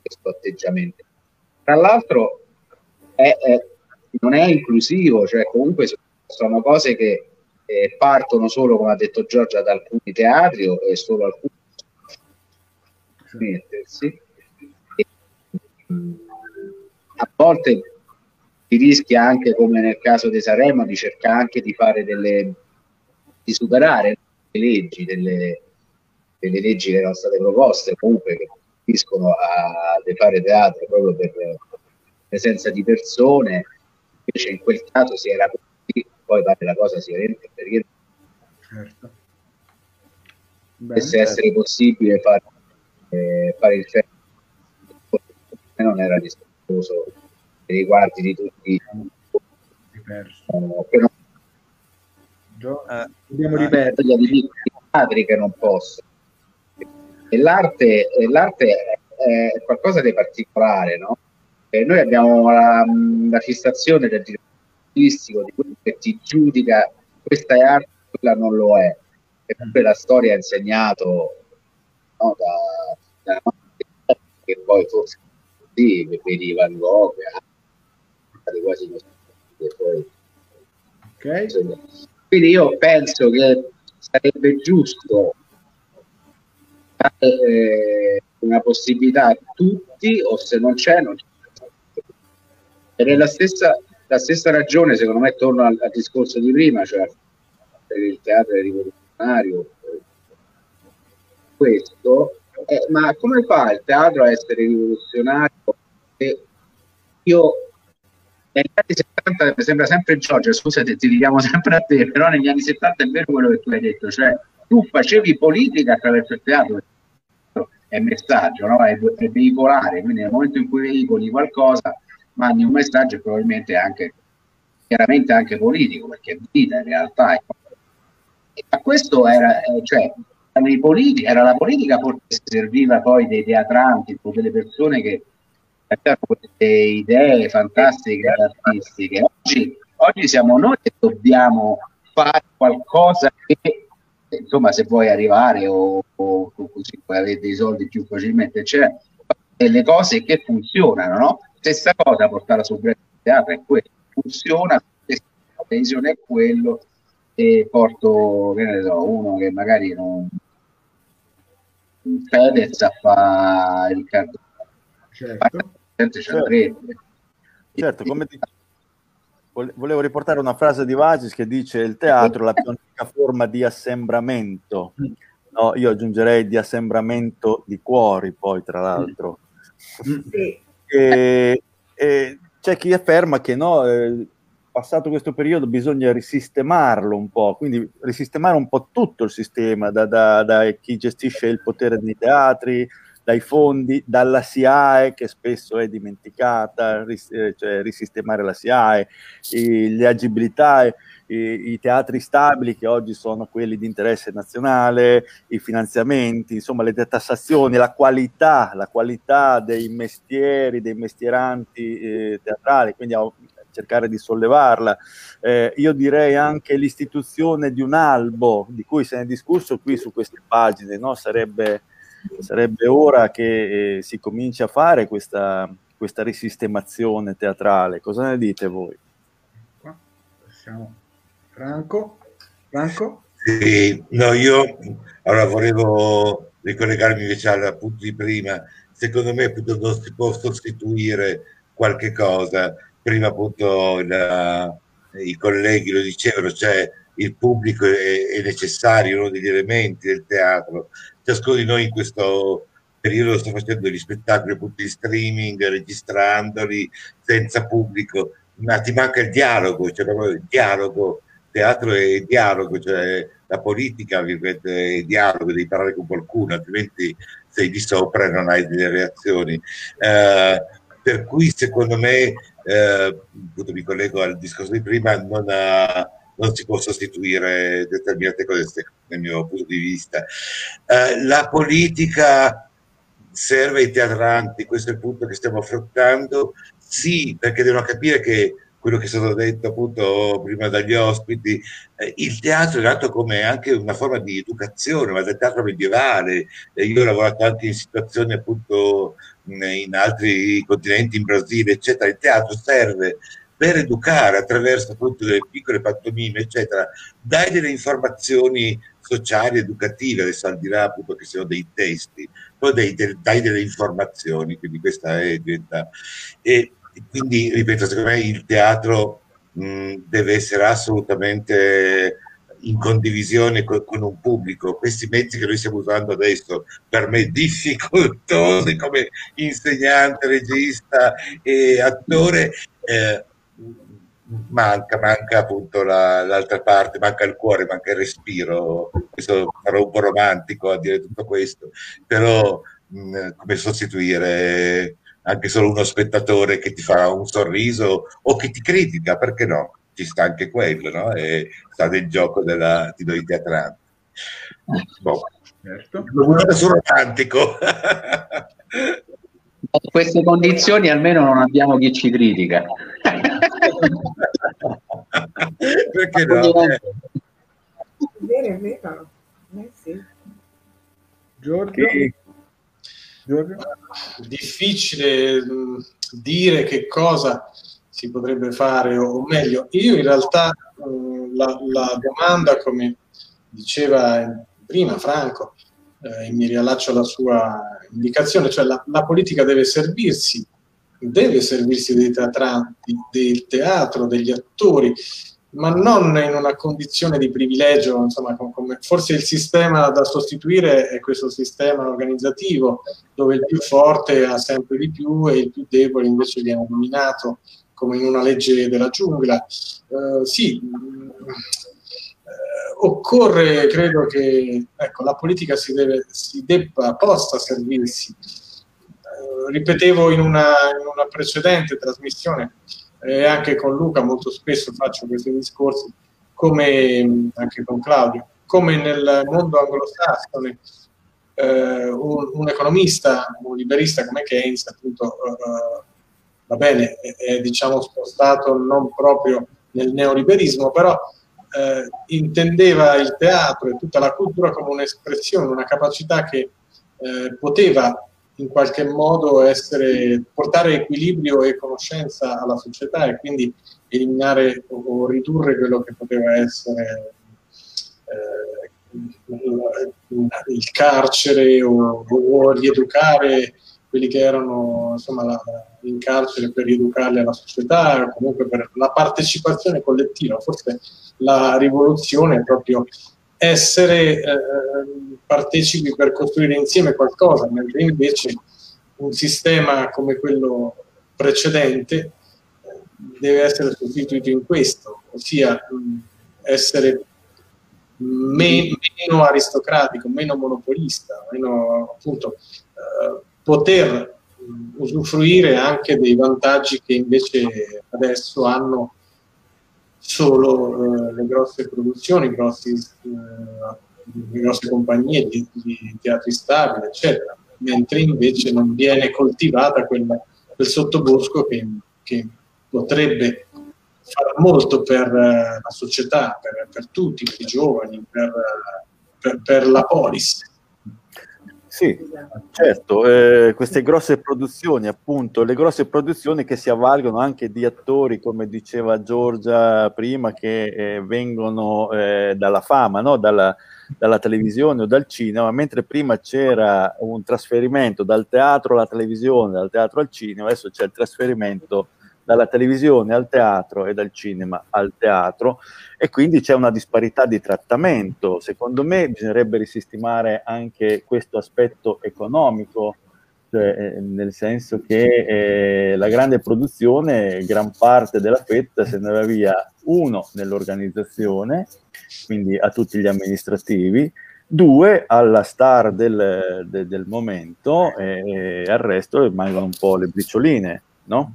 questo atteggiamento. Tra l'altro, è, è, non è inclusivo, cioè comunque sono cose che eh, partono solo, come ha detto Giorgia, da alcuni teatri e solo alcuni mettersi. a volte si rischia anche, come nel caso di Saremo, di cercare anche di fare delle di superare le leggi, delle, delle leggi che erano state proposte comunque che riescono a fare teatro proprio per presenza di persone, invece in quel caso si era così, poi la cosa si era perché certo. dovesse essere possibile fare, eh, fare il fermo non era rispettoso nei riguardi di tutti. Eh, che non, eh, dobbiamo ripetere. di padri che non possono. E l'arte, l'arte è qualcosa di particolare no? Eh, noi abbiamo la, la fissazione del artistico di quello che ti giudica questa è arte, quella non lo è. E poi la storia ha insegnato no, da, da, che poi forse sì, vedi Van Gogh, quasi poi, okay. Quindi io penso che sarebbe giusto dare eh, una possibilità a tutti, o se non c'è, non c'è ed è la stessa, la stessa ragione, secondo me, torno al, al discorso di prima, cioè per il teatro rivoluzionario, questo, eh, ma come fa il teatro a essere rivoluzionario? E io negli anni 70 mi sembra sempre Giorgio, scusate, ti diciamo sempre a te, però negli anni 70 è vero quello che tu hai detto, cioè tu facevi politica attraverso il teatro, è messaggio, no? è, è veicolare, quindi nel momento in cui veicoli qualcosa mandi un messaggio probabilmente anche chiaramente anche politico, perché vita in realtà. Ma questo era, eh, cioè, politi- era la politica forse serviva poi dei teatranti, delle persone che avevano delle idee fantastiche artistiche. Oggi, oggi siamo noi che dobbiamo fare qualcosa che insomma se vuoi arrivare o, o, o così puoi avere dei soldi più facilmente cioè delle cose che funzionano no? Stessa cosa portare sul teatro è quello funziona la televisione è quello e porto che ne so, uno che magari non Fedez a fare il cardo certo. certo. certo come ti... volevo riportare una frase di Vasis che dice il teatro è la più antica forma di assembramento no, io aggiungerei di assembramento di cuori poi tra l'altro sì. E, e c'è chi afferma che no, eh, passato questo periodo bisogna risistemarlo un po', quindi risistemare un po' tutto il sistema, da, da, da chi gestisce il potere nei teatri, dai fondi, dalla SIAE che spesso è dimenticata, ris- eh, cioè risistemare la SIAE, le agibilità, i, teatri stabili che oggi sono quelli di interesse nazionale, i finanziamenti, insomma le detassazioni, la qualità, la qualità dei mestieri, dei mestieranti eh, teatrali, quindi cercare di sollevarla. Eh, io direi anche l'istituzione di un albo, di cui se ne è discusso qui su queste pagine, no? sarebbe, sarebbe, ora che eh, si cominci a fare questa, questa risistemazione teatrale. Cosa ne dite voi? Passiamo. Franco? Franco? Sì, no, io allora volevo ricollegarmi invece al punto di prima. Secondo me appunto non si può sostituire qualche cosa prima appunto il, i colleghi lo dicevano, cioè il pubblico è, è, necessario, uno degli elementi del teatro. Ciascuno di noi in questo periodo sta facendo gli spettacoli appunto in streaming, registrandoli senza pubblico, ma ti manca il dialogo, cioè proprio il dialogo, teatro è dialogo, cioè la politica è dialogo, devi parlare con qualcuno, altrimenti sei di sopra e non hai delle reazioni. Eh, per cui secondo me eh, mi collego al discorso di prima, non, ha, non, si può sostituire determinate cose dal mio punto di vista. Eh, la politica serve ai teatranti, questo è il punto che stiamo affrontando, sì, perché devono capire che quello che è stato detto appunto prima dagli ospiti, eh, il teatro è nato come anche una forma di educazione, ma del teatro medievale. Eh, io ho lavorato anche in situazioni appunto in altri continenti, in Brasile, eccetera. Il teatro serve per educare attraverso appunto delle piccole pantomime, eccetera, dai delle informazioni sociali, educative, adesso al di là appunto che siano dei testi, poi dai, delle informazioni, quindi questa è diventa... E, quindi, ripeto, secondo me il teatro mh, deve essere assolutamente in condivisione con, con, un pubblico. Questi mezzi che noi stiamo usando adesso, per me difficoltosi come insegnante, regista e attore, eh, manca, manca appunto la, l'altra parte, manca il cuore, manca il respiro. Questo sarò un po' romantico a dire tutto questo, però mh, come sostituire anche solo uno spettatore che ti fa un sorriso o che ti critica, perché no? Ci sta anche quello, no? E sta nel gioco della, di noi teatranti. Boh. Certo. Sul romantico. In queste condizioni almeno non abbiamo chi ci critica. perché no? Eh. Vero, è vero. Eh, sì. Giorgio? Che difficile mm, dire che cosa si potrebbe fare o meglio io in realtà mm, la, la domanda come diceva prima Franco eh, mi riallaccio alla sua indicazione cioè la, la politica deve servirsi deve servirsi dei teatranti del teatro degli attori ma non in una condizione di privilegio, insomma, come, forse il sistema da sostituire è questo sistema organizzativo dove il più forte ha sempre di più e il più debole invece viene dominato come in una legge della giungla. Uh, sì, uh, occorre, credo che ecco, la politica si, deve, si debba, possa servirsi. Uh, ripetevo in una, in una precedente trasmissione, e anche con Luca molto spesso faccio questi discorsi, come anche con Claudio, come nel mondo anglosassone eh, un, un, economista, un liberista come Keynes, appunto, eh, va bene, è, è, diciamo spostato non proprio nel neoliberismo, però eh, intendeva il teatro e tutta la cultura come un'espressione, una capacità che eh, poteva in qualche modo essere, portare equilibrio e conoscenza alla società e quindi eliminare o, ridurre quello che poteva essere eh, il carcere o, o, rieducare quelli che erano insomma, la, in carcere per rieducarli alla società o comunque per la partecipazione collettiva. Forse la rivoluzione è proprio essere eh, partecipi per costruire insieme qualcosa, mentre invece un sistema come quello precedente eh, deve essere sostituito in questo, ossia mh, essere meno, meno aristocratico, meno monopolista, meno appunto eh, poter usufruire anche dei vantaggi che invece adesso hanno solo eh, le grosse produzioni, grossi, eh, le grosse compagnie di, di, teatri stabili, eccetera, mentre invece non viene coltivata quel, quel sottobosco che, che potrebbe fare molto per eh, la società, per, per, tutti, per i giovani, per, per, per la polis. Sì, certo, eh, queste grosse produzioni, appunto, le grosse produzioni che si avvalgono anche di attori, come diceva Giorgia prima, che eh, vengono eh, dalla fama, no? dalla, dalla, televisione o dal cinema, mentre prima c'era un trasferimento dal teatro alla televisione, dal teatro al cinema, adesso c'è il trasferimento dalla televisione al teatro e dal cinema al teatro e quindi c'è una disparità di trattamento. Secondo me bisognerebbe risistemare anche questo aspetto economico, cioè, eh, nel senso che eh, la grande produzione, gran parte della fetta se ne va via uno nell'organizzazione, quindi a tutti gli amministrativi, due alla star del, de, del momento e, e al resto rimangono un po' le bricioline, no?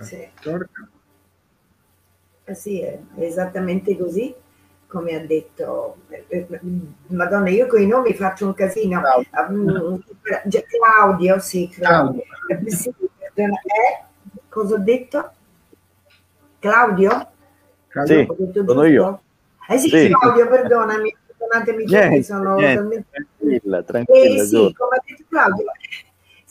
Sì. Eh sì, è esattamente così come ha detto eh, eh, Madonna, io con i nomi faccio un casino. Claudio, Claudio sì, Claudio. Claudio. Sì, eh? Cosa ho detto? Claudio? Sì, detto sono io. Eh sì, sì. Claudio, perdonami, perdonatemi, niente, sono niente, tranquilla, tranquilla. Eh, sì, come ha detto Claudio,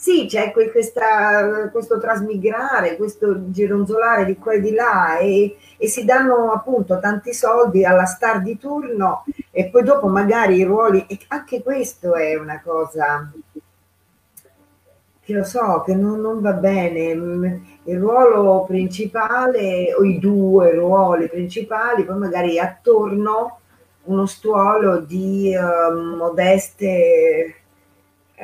sì, c'è questa, questo trasmigrare, questo gironzolare di qua e di là e, e, si danno appunto tanti soldi alla star di turno e poi dopo magari i ruoli, e anche questo è una cosa che lo so, che non, non va bene, il ruolo principale o i due ruoli principali, poi magari attorno uno stuolo di uh, modeste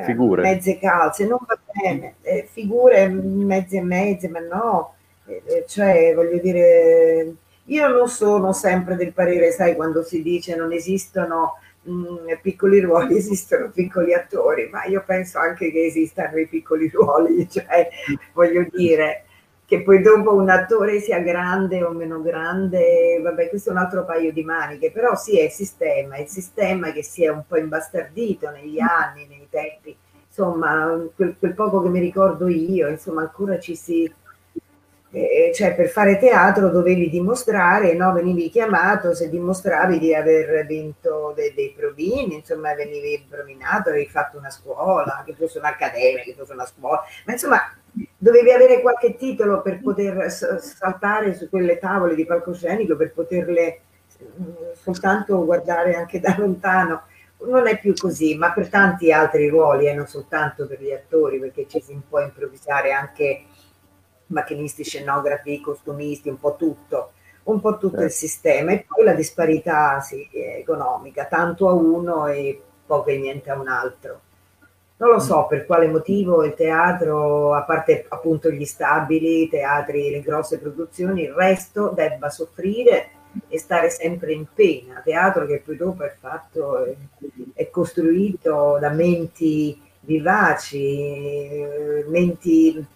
figure. mezze calze, non va bene, eh, figure mezze e mezze, ma no, eh, eh, cioè voglio dire, io non sono sempre del parere, sai, quando si dice non esistono mh, mm, piccoli ruoli, (laughs) esistono piccoli attori, ma io penso anche che esistano i piccoli ruoli, (laughs) cioè voglio dire, che poi dopo un attore sia grande o meno grande, vabbè, questo è un altro paio di maniche, però sì, è il sistema, è il sistema che si è un po' imbastardito negli anni, nei tempi, insomma, quel, quel poco che mi ricordo io, insomma, ancora ci si... Eh, cioè per fare teatro dovevi dimostrare, no? venivi chiamato se dimostravi di aver vinto dei, dei provini, insomma venivi prominato, avevi fatto una scuola, che fosse un'accademia, che fosse una scuola, ma insomma dovevi avere qualche titolo per poter saltare su quelle tavole di palcoscenico, per poterle mm, soltanto guardare anche da lontano. Non è più così, ma per tanti altri ruoli, e eh, non soltanto per gli attori, perché ci si può improvvisare anche macchinisti, scenografi, costumisti, un po' tutto, un po' tutto il certo. sistema. E poi la disparità sì, economica, tanto a uno e poco e niente a un altro. Non lo so per quale motivo il teatro, a parte appunto gli stabili, i teatri, le grosse produzioni, il resto debba soffrire e stare sempre in pena. Teatro che poi dopo è fatto, è costruito da menti vivaci, menti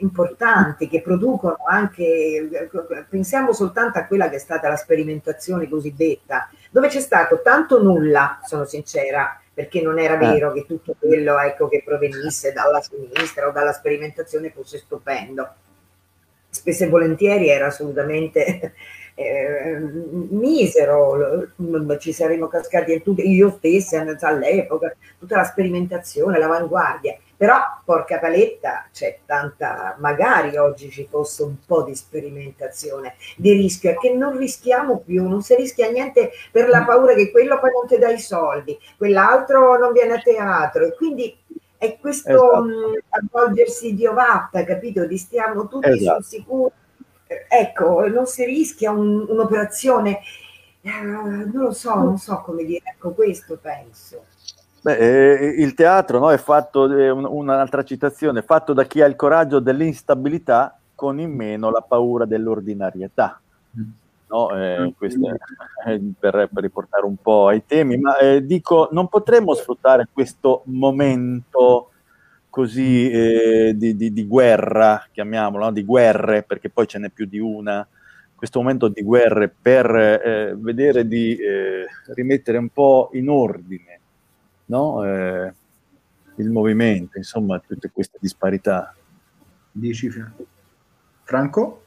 importanti che producono anche, pensiamo soltanto a quella che è stata la sperimentazione cosiddetta, dove c'è stato tanto nulla, sono sincera, perché non era eh. vero che tutto quello ecco, che provenisse dalla sinistra o dalla sperimentazione fosse stupendo. Spesso e volentieri era assolutamente eh, misero, ci saremmo cascati in tutto, io stessa all'epoca, tutta la sperimentazione, l'avanguardia. Però, porca paletta, c'è tanta, magari oggi ci fosse un po' di sperimentazione, di rischio, che non rischiamo più, non si rischia niente per la paura che quello poi non ti dà i soldi, quell'altro non viene a teatro e quindi è questo esatto. mh, avvolgersi di ovatta, capito? Di stiamo tutti esatto. sul sicuro. Ecco, non si rischia un, un'operazione, eh, non lo so, non so come dire, ecco questo penso. Beh, eh, il teatro no, è fatto, eh, un'altra citazione, fatto da chi ha il coraggio dell'instabilità con in meno la paura dell'ordinarietà. No, eh, mm. questo è, per, per, riportare un po' ai temi, ma eh, dico, non potremmo sfruttare questo momento così eh, di, di, di, guerra, chiamiamolo, no? di guerre, perché poi ce n'è più di una, questo momento di guerre per eh, vedere di rimettere un po' in ordine no? eh, il movimento, insomma, tutte queste disparità. Dici Franco?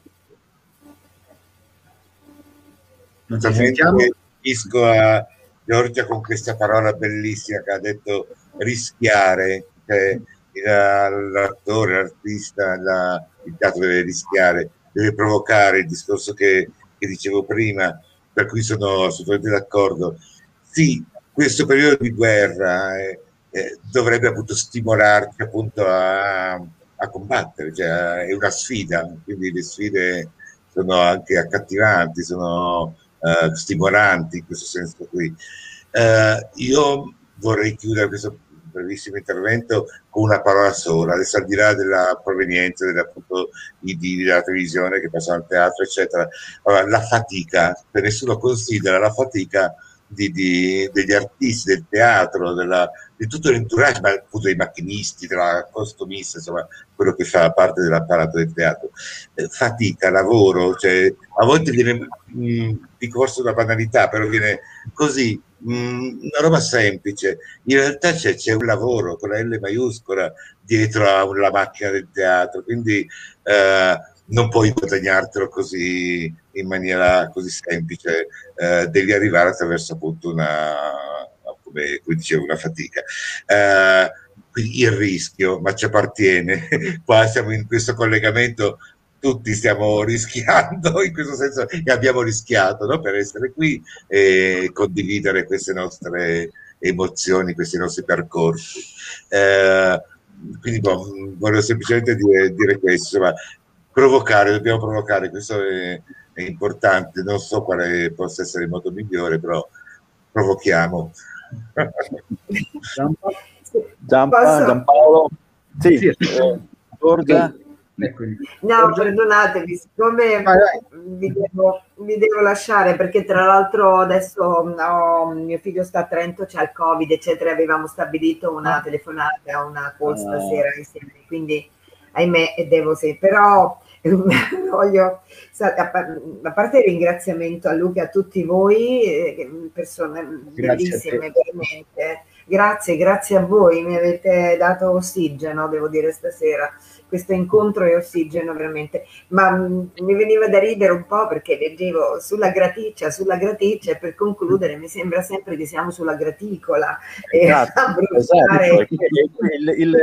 Non ci sentiamo? Capisco a Giorgia con questa parola bellissima che ha detto rischiare, che l'attore, l'artista, la, il teatro deve rischiare, deve provocare il discorso che, che dicevo prima, per cui sono assolutamente d'accordo. Sì, questo periodo di guerra eh, eh, dovrebbe appunto stimolarci appunto a, a combattere, cioè, è una sfida, quindi le sfide sono anche accattivanti, sono uh, stimolanti in questo senso qui. Uh, io vorrei chiudere questo brevissimo intervento con una parola sola, adesso al di là della provenienza della, appunto, di, della televisione che passano al teatro, eccetera, allora, la fatica, nessuno considera la fatica di, di, degli artisti del teatro, della, di tutto l'entourage, ma appunto dei macchinisti, della costumista, insomma, quello che fa parte dell'apparato del teatro. Eh, fatica, lavoro, cioè, a volte viene, mh, mm, dico forse una banalità, però viene così, una roba semplice. In realtà c'è, c'è, un lavoro con la L maiuscola dietro alla macchina del teatro, quindi eh, non puoi guadagnartelo così in maniera così semplice, eh, devi arrivare attraverso appunto una, come, come dicevo, una fatica. Eh, il rischio, ma ci appartiene. (laughs) Qua siamo in questo collegamento, tutti stiamo rischiando, in questo senso che abbiamo rischiato no? per essere qui e condividere queste nostre emozioni, questi nostri percorsi. Eh, quindi boh, volevo semplicemente dire, dire questo, insomma, provocare, dobbiamo provocare, questo è, è, importante, non so quale possa essere il modo migliore, però provochiamo. Giampa, Giampaolo, sì, sì. Eh, Giorgia. No, perdonatemi, siccome vi devo, vi devo, lasciare perché tra l'altro adesso no, mio figlio sta a Trento, c'è il Covid, eccetera, avevamo stabilito una ah. telefonata, una call ah. stasera insieme, quindi ahimè devo sì, però (laughs) voglio, a parte il ringraziamento a Luca e a tutti voi, eh, persone bellissime veramente, grazie, grazie a voi, mi avete dato ossigeno, devo dire stasera, questo incontro è ossigeno veramente, ma mm, mi veniva da ridere un po' perché leggevo sulla graticcia, sulla graticcia e per concludere mi sembra sempre che siamo sulla graticola. Esatto, (laughs) esatto. Il, il,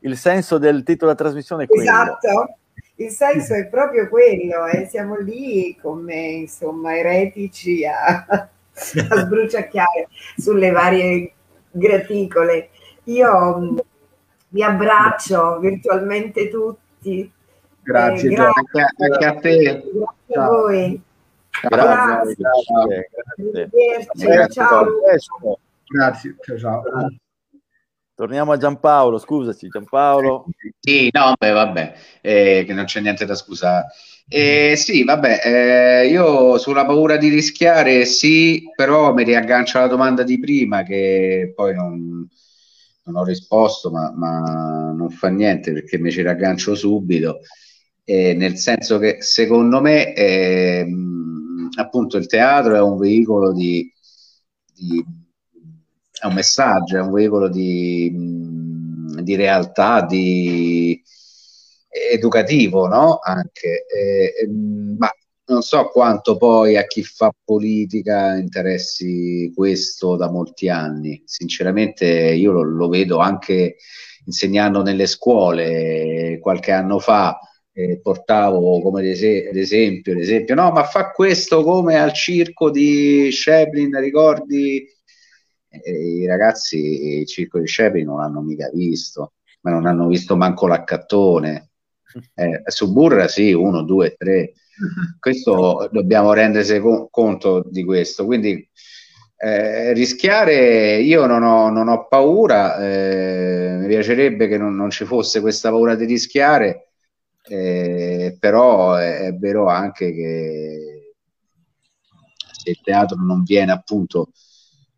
il, senso del titolo della trasmissione è quello. Esatto il senso è proprio quello, eh? siamo lì come insomma eretici a, a sbruciacchiare sulle varie graticole. Io mm, vi abbraccio virtualmente tutti. Grazie, eh, grazie. Anche, a te. Grazie a voi. Grazie. Grazie. Grazie. Ciao. Grazie. Ciao. ciao. Torniamo a Giampaolo, scusaci Giampaolo. Sì, no, beh, vabbè, eh, che non c'è niente da scusare. Eh, sì, vabbè, eh, io sulla paura di rischiare sì, però mi riaggancio alla domanda di prima che poi non, non ho risposto, ma, ma, non fa niente perché mi ci raggancio subito, eh, nel senso che secondo me eh, appunto il teatro è un veicolo di, di, è un messaggio, è un veicolo di, di realtà, di educativo, no? Anche, eh, ma non so quanto poi a chi fa politica interessi questo da molti anni. Sinceramente io lo, lo vedo anche insegnando nelle scuole qualche anno fa. Eh, portavo come ad esempio, l'esempio, no, ma fa questo come al circo di Sheplin, ricordi? Eh, I ragazzi il circo di Sheplin non l'hanno mica visto, ma non hanno visto manco l'accattone. Eh, su Burra sì, uno, due, tre (laughs) questo dobbiamo rendersi conto di questo. Quindi eh, rischiare, io non ho, non ho paura, eh, mi piacerebbe che non, non, ci fosse questa paura di rischiare, eh, però è, è, vero anche che se il teatro non viene appunto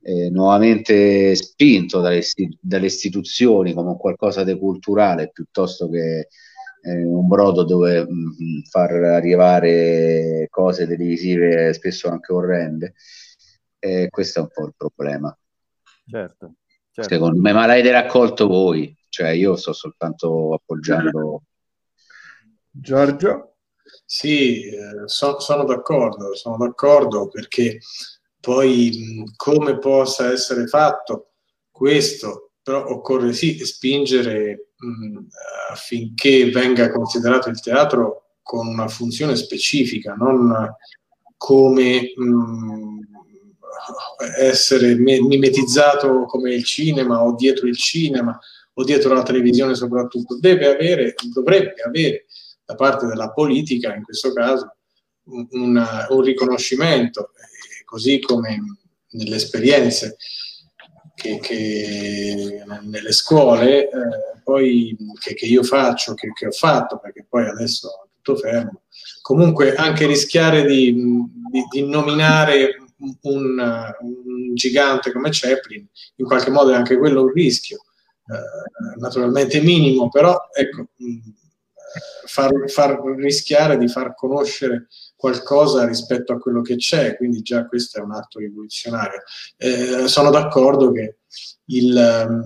eh, nuovamente spinto dalle, dalle istituzioni come qualcosa di culturale piuttosto che eh, un brodo dove mh, mm, far arrivare cose televisive spesso anche orrende. Eh, questo è un po' il problema. Certo, certo. Secondo me, ma l'avete raccolto voi, cioè io sto soltanto appoggiando. Giorgio? Sì, eh, so, sono d'accordo, sono d'accordo perché poi mh, come possa essere fatto questo, però occorre sì spingere mh, affinché venga considerato il teatro con una funzione specifica, non come mh, essere mimetizzato come il cinema o dietro il cinema o dietro la televisione soprattutto, deve avere, dovrebbe avere da parte della politica in questo caso un, un riconoscimento, così come nelle esperienze che, che nelle scuole eh, poi che, che, io faccio, che, che, ho fatto, perché poi adesso è tutto fermo, comunque anche rischiare di, di, di nominare un, un, gigante come Chaplin, in qualche modo è anche quello un rischio, eh, naturalmente minimo, però ecco, far, far rischiare di far conoscere qualcosa rispetto a quello che c'è, quindi già questo è un atto rivoluzionario. Eh, sono d'accordo che il,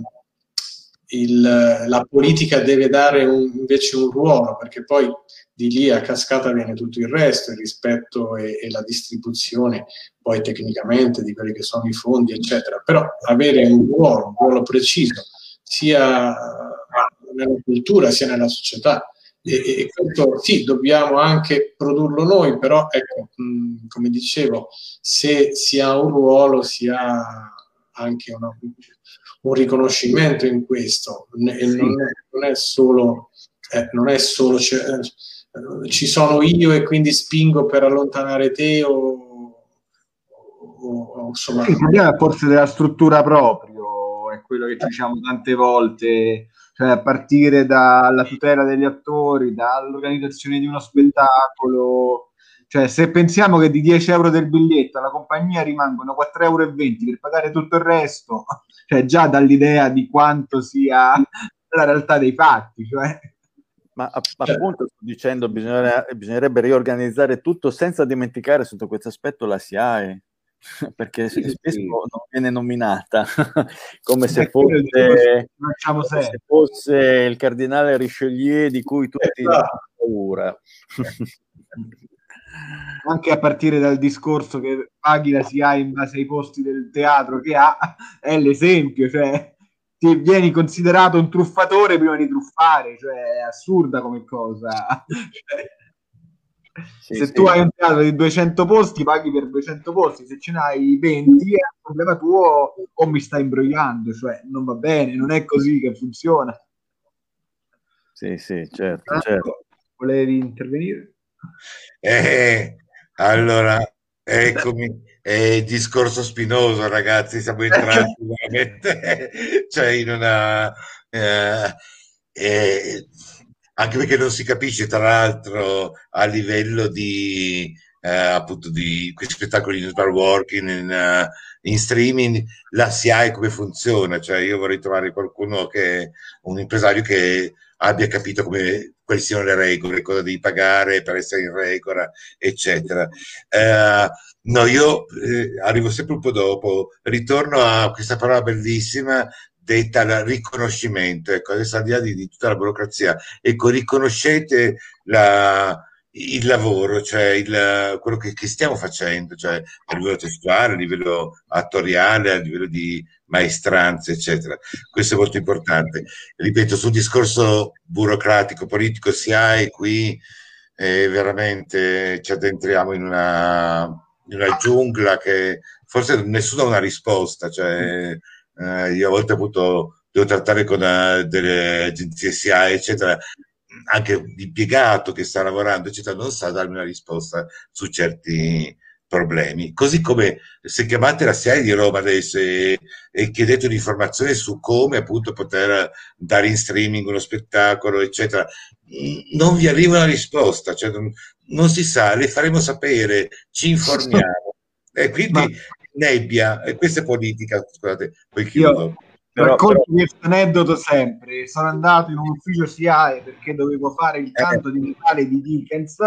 il, la politica deve dare un, invece un ruolo, perché poi di lì a cascata viene tutto il resto, il rispetto e, e, la distribuzione poi tecnicamente di quelli che sono i fondi, eccetera. Però avere un ruolo, un ruolo preciso, sia nella cultura sia nella società, e, e, questo sì, dobbiamo anche produrlo noi, però ecco, mh, come dicevo, se si ha un ruolo, si ha anche una, un riconoscimento in questo, e sì. non, è, non, è, solo, eh, non è solo cioè, eh, ci sono io e quindi spingo per allontanare te o, o, o insomma... Sì, forse della struttura proprio, è quello che diciamo tante volte cioè a partire dalla tutela degli attori, dall'organizzazione di uno spettacolo. Cioè, se pensiamo che di 10 euro del biglietto alla compagnia rimangono 4,20 euro per pagare tutto il resto, (laughs) cioè già dall'idea di quanto sia (laughs) la realtà dei fatti. Cioè. Ma appunto sto dicendo bisognerebbe, riorganizzare tutto senza dimenticare sotto questo aspetto la SIAE (laughs) perché sì, spesso sì. non viene nominata (laughs) come se fosse, se fosse, il cardinale Richelieu di cui tutti esatto. hanno paura. (laughs) Anche a partire dal discorso che paghi la SIA in base ai posti del teatro che ha, è l'esempio, cioè ti vieni considerato un truffatore prima di truffare, cioè è assurda come cosa. cioè, sì, se sì. tu hai un teatro di 200 posti, paghi per 200 posti, se ce n'hai 20 è un problema tuo o mi stai imbrogliando, cioè non va bene, non è così che funziona. Sì, sì, certo, certo. Volevi intervenire? Eh, allora, eccomi, (laughs) è discorso spinoso, ragazzi, siamo entrati (laughs) veramente, (laughs) cioè in una... Eh, eh, anche perché non si capisce tra l'altro a livello di eh, appunto di questi spettacoli in smart working in, uh, in streaming la SIAE come funziona, cioè io vorrei trovare qualcuno che, un impresario che abbia capito come, quali siano le regole, cosa devi pagare per essere in regola, eccetera. Eh, no, io eh, arrivo sempre un po' dopo, ritorno a questa parola bellissima detta al riconoscimento, ecco, adesso al di là di, di tutta la burocrazia, ecco, riconoscete la, il lavoro, cioè il, quello che, che, stiamo facendo, cioè a livello testuale, a livello attoriale, a livello di maestranza, eccetera. Questo è molto importante. Ripeto, sul discorso burocratico, politico, si ha e qui eh, veramente ci addentriamo in una, in una, giungla che forse nessuno ha una risposta, cioè eh, io a volte avuto devo trattare con uh, delle agenzie SIA, eccetera, anche l'impiegato che sta lavorando, eccetera, non sa darmi una risposta su certi problemi. Così come se chiamate la serie di Roma adesso e, e chiedete un'informazione su come appunto poter dare in streaming uno spettacolo, eccetera, non vi arriva una risposta, cioè non, non si sa, le faremo sapere, ci informiamo. (laughs) E quindi Ma... nebbia, e questa è politica, scusate, poi chiudo. Io però, Racconto però... questo aneddoto sempre. Sono andato in un ufficio SIAE perché dovevo fare il canto eh. di Natale di Dickens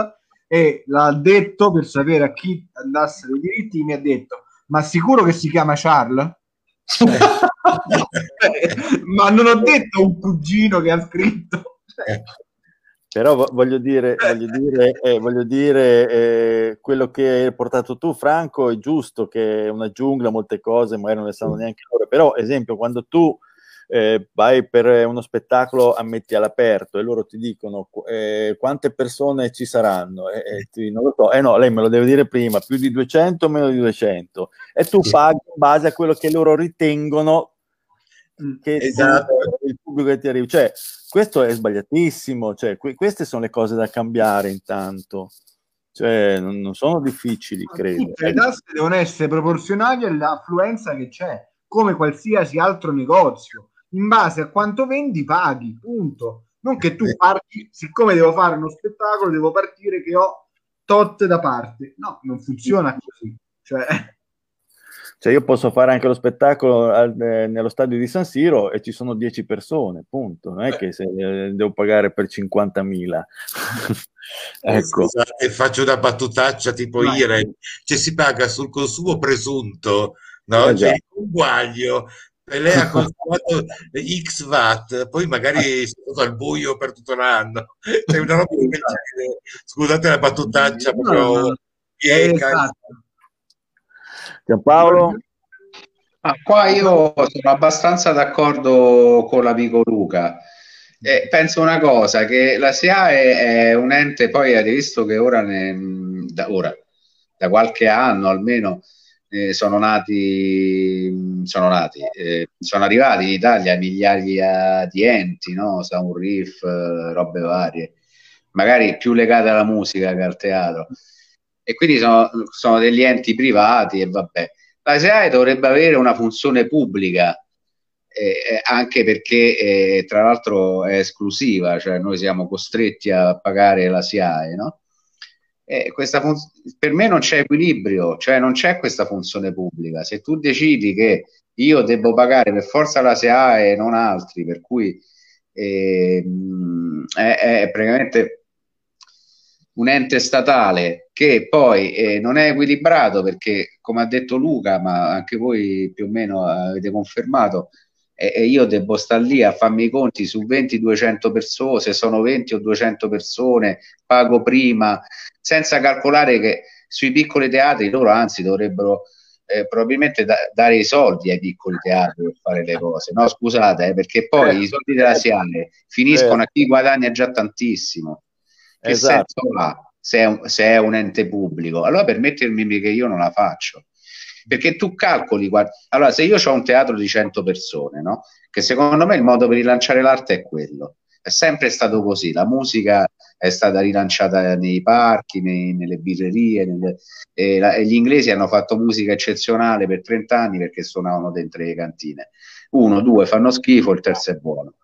e l'ha detto per sapere a chi andassero i diritti. Mi ha detto: Ma sicuro che si chiama Charles? (laughs) (laughs) Ma non ho detto un cugino che ha scritto. Però voglio dire, voglio dire, eh, voglio dire eh, quello che hai portato tu, Franco, è giusto che è una giungla, molte cose magari non le sanno neanche loro, però esempio quando tu eh, vai per uno spettacolo a metti all'aperto e loro ti dicono eh, quante persone ci saranno, e ti, non lo so, eh no, lei me lo deve dire prima, più di 200 o meno di 200, e tu paghi in base a quello che loro ritengono che esatto. il pubblico che ti arriva. Cioè, questo è sbagliatissimo, cioè, que- queste sono le cose da cambiare intanto. Cioè, non, non sono difficili, credo. le tasse devono essere proporzionali all'affluenza che c'è, come qualsiasi altro negozio. In base a quanto vendi, paghi, punto. Non che tu parti, siccome devo fare uno spettacolo, devo partire che ho tot da parte. No, non funziona così. Cioè, cioè io posso fare anche lo spettacolo al, eh, nello stadio di San Siro e ci sono 10 persone, punto. Non è che se, eh, devo pagare per 50.000. ecco. Scusate, faccio una battutaccia tipo Vai. IRE, cioè si paga sul consumo presunto, no? Eh, cioè, un guaglio lei ha consumato (laughs) X watt, poi magari è stato al buio per tutto l'anno. C'è una roba Scusate la battutaccia, proprio no, esatto. Giampaolo? Ah, qua io sono abbastanza d'accordo con l'amico Luca. Eh, penso una cosa, che la SIAE è un ente, poi avete visto che ora, ne, da, ora, da qualche anno almeno, eh, sono nati, sono, nati eh, sono arrivati in Italia migliaia di enti, no? Sound Riff, eh, robe varie, magari più legate alla musica che al teatro e quindi sono, sono degli enti privati e vabbè. La SEAE dovrebbe avere una funzione pubblica, eh, anche perché eh, tra l'altro è esclusiva, cioè noi siamo costretti a pagare la SIAE, no? Eh, fun- per me non c'è equilibrio, cioè non c'è questa funzione pubblica. Se tu decidi che io devo pagare per forza la SEAE e non altri, per cui eh, è, è praticamente un ente statale che poi eh, non è equilibrato perché, come ha detto Luca, ma anche voi più o meno avete confermato, eh, io devo stare lì a farmi i conti su 20-200 persone, se sono 20 o 200 persone, pago prima, senza calcolare che sui piccoli teatri loro anzi dovrebbero eh, probabilmente da- dare i soldi ai piccoli teatri per fare le cose. No, scusate, eh, perché poi eh, i soldi della SIANE finiscono a chi guadagna già tantissimo. Che esatto. senso ha se è, un, se è un ente pubblico? Allora permettermi che io non la faccio. Perché tu calcoli, guarda, allora se io ho un teatro di 100 persone, no? che secondo me il modo per rilanciare l'arte è quello, è sempre stato così, la musica è stata rilanciata nei parchi, nei, nelle birrerie, nelle, e, la, e, gli inglesi hanno fatto musica eccezionale per 30 anni perché suonavano dentro le cantine. Uno, due, fanno schifo, il terzo è buono.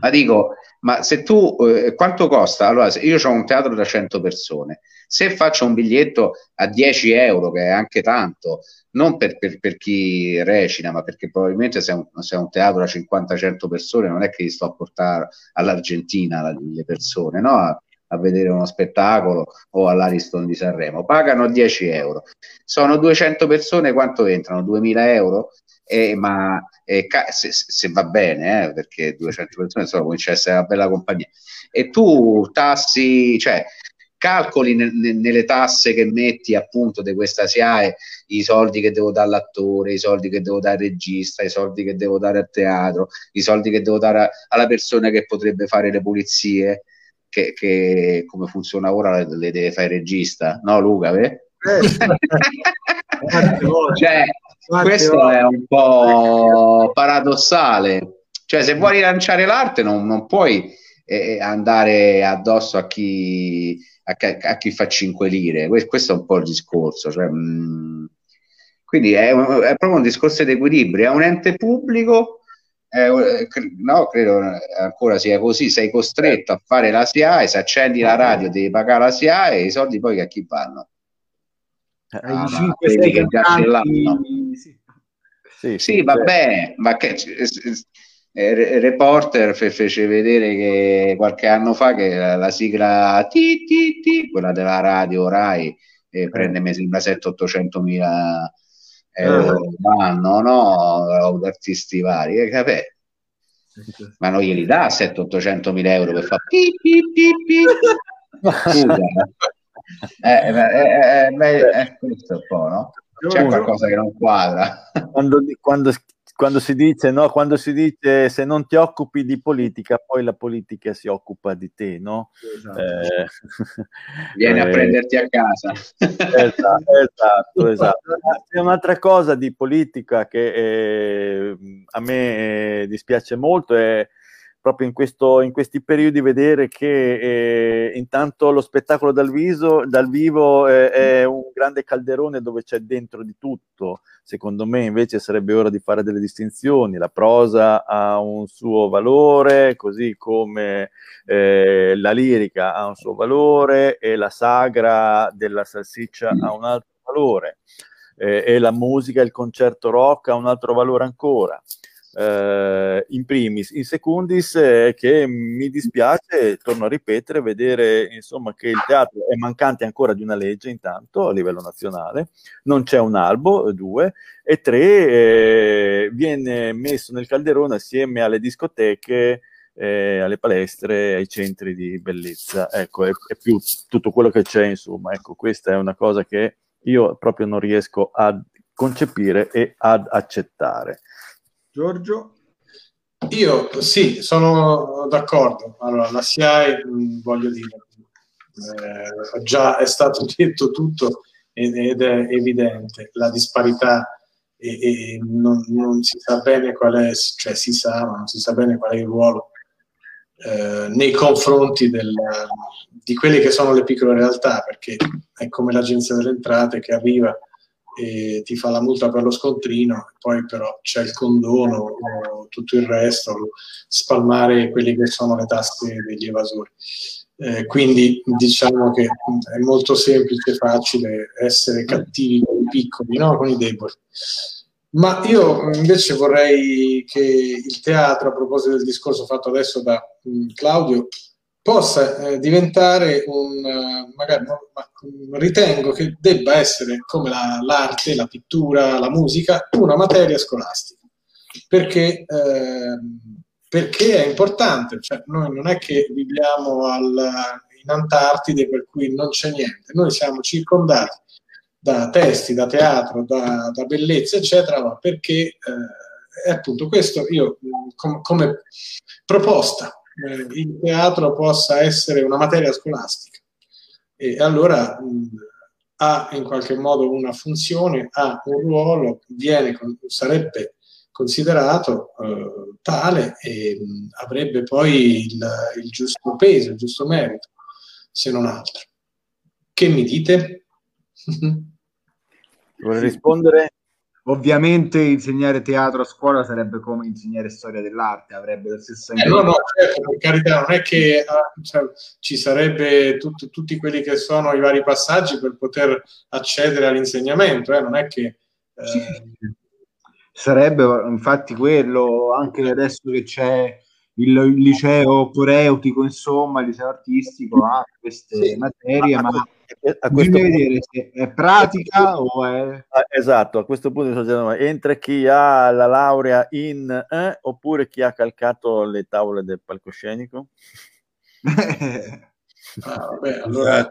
Ma dico, ma se tu, eh, quanto costa? Allora, se io ho un teatro da 100 persone, se faccio un biglietto a 10 euro, che è anche tanto, non per, per, per chi recita, ma perché probabilmente se è un, se è un teatro da 50-100 persone, non è che gli sto a portare all'Argentina le persone, no? A vedere uno spettacolo o all'Ariston di Sanremo, pagano 10 euro. Sono 200 persone, quanto entrano? 2000 euro? Eh, ma eh, se, se, va bene, eh, perché 200 persone insomma, comincia a essere una bella compagnia. E tu tassi, cioè calcoli ne, ne, nelle tasse che metti appunto di questa SIAE i soldi che devo dare all'attore, i soldi che devo dare al regista, i soldi che devo dare al teatro, i soldi che devo dare a, alla persona che potrebbe fare le pulizie, che, che come funziona ora le, le, deve fare il regista, no Luca? Eh? (laughs) cioè, questo è un po' (laughs) paradossale. Cioè, se vuoi rilanciare l'arte, non, non puoi eh, andare addosso a chi, a, a chi, fa 5 lire. Questo è un po' il discorso. Cioè, mh, mm, quindi è, è, proprio un discorso di equilibrio. È un ente pubblico, eh, no, credo ancora sia così. Sei costretto a fare la SIAE. Se accendi la radio, devi pagare la SIAE e i soldi poi a chi vanno? Ah, 5 6 che già ce l'hanno. Sì, sì, sì va bene, ma che eh, Reporter fe- fece vedere che qualche anno fa che la, la sigla ti, ti, ti, quella della radio Rai eh, prende mi sembra 700-800 mila euro l'anno no? artisti vari eh, capè? ma non glieli dà 700-800 mila euro per fare pi, pi, pi, pi. (laughs) scusa eh, eh, eh, è questo un po' no? C'è qualcosa che non quadra (laughs) quando, quando quando si dice, no? quando si dice se non ti occupi di politica, poi la politica si occupa di te, no? Esatto. Eh, Vieni eh, a prenderti a casa. (laughs) Esatto, esatto, esatto. C'è un'altra cosa di politica che eh, a me eh, dispiace molto, è proprio in, questo, in questi periodi vedere che eh, intanto lo spettacolo dal, viso, dal vivo eh, è un grande calderone dove c'è dentro di tutto. Secondo me invece sarebbe ora di fare delle distinzioni. La prosa ha un suo valore, così come eh, la lirica ha un suo valore e la sagra della salsiccia ha un altro valore. Eh, e la musica, il concerto rock ha un altro valore ancora eh, in primis, in secundis eh, che mi dispiace, torno a ripetere, vedere insomma che il teatro è mancante ancora di una legge intanto a livello nazionale, non c'è un albo, due, e tre, eh, viene messo nel calderone assieme alle discoteche, eh, alle palestre, ai centri di bellezza. Ecco, è, è, più tutto quello che c'è, insomma. Ecco, questa è una cosa che io proprio non riesco a concepire e ad accettare. Giorgio? Io sì, sono d'accordo. Allora, la SIAE, mm, voglio dire, eh, già è stato (laughs) detto tutto ed è evidente la disparità e, e non, non, si sa bene qual è, cioè si sa, ma non si sa bene qual è il ruolo eh, nei confronti del, di quelle che sono le piccole realtà, perché è come l'Agenzia delle Entrate che arriva e ti fa la multa per lo scontrino, poi però c'è il condono tutto il resto, spalmare quelle che sono le tasche degli evasori. Eh, quindi diciamo che è molto semplice e facile essere cattivi con i piccoli, no? con i deboli. Ma io invece vorrei che il teatro, a proposito del discorso fatto adesso da mh, Claudio, possa eh, diventare un, uh, magari no, ritengo che debba essere come la, l'arte, la pittura, la musica, una materia scolastica, perché, eh, perché è importante, cioè, noi non è che viviamo al, in Antartide per cui non c'è niente, noi siamo circondati da testi, da teatro, da, da bellezza, eccetera, ma perché eh, è appunto questo io com- come proposta eh, il teatro possa essere una materia scolastica. E allora mh, ha in qualche modo una funzione, ha un ruolo, viene, sarebbe considerato eh, tale e mh, avrebbe poi il, il, giusto peso, il giusto merito, se non altro. Che mi dite? (laughs) Vuole rispondere? Ovviamente insegnare teatro a scuola sarebbe come insegnare storia dell'arte, avrebbe lo stesso eh, no, no, certo, per carità, non è che ah, cioè, ci sarebbe tut, tutti quelli che sono i vari passaggi per poter accedere all'insegnamento, eh, non è che... Eh... Sì, sarebbe infatti quello, anche adesso che c'è il, il liceo coreutico, insomma, il liceo artistico ha queste sì, materie, a, ma a questo vedere se è pratica o è... Ah, esatto, a questo punto entra chi ha la laurea in eh, oppure chi ha calcato le tavole del palcoscenico? (laughs) ah, vabbè, allora...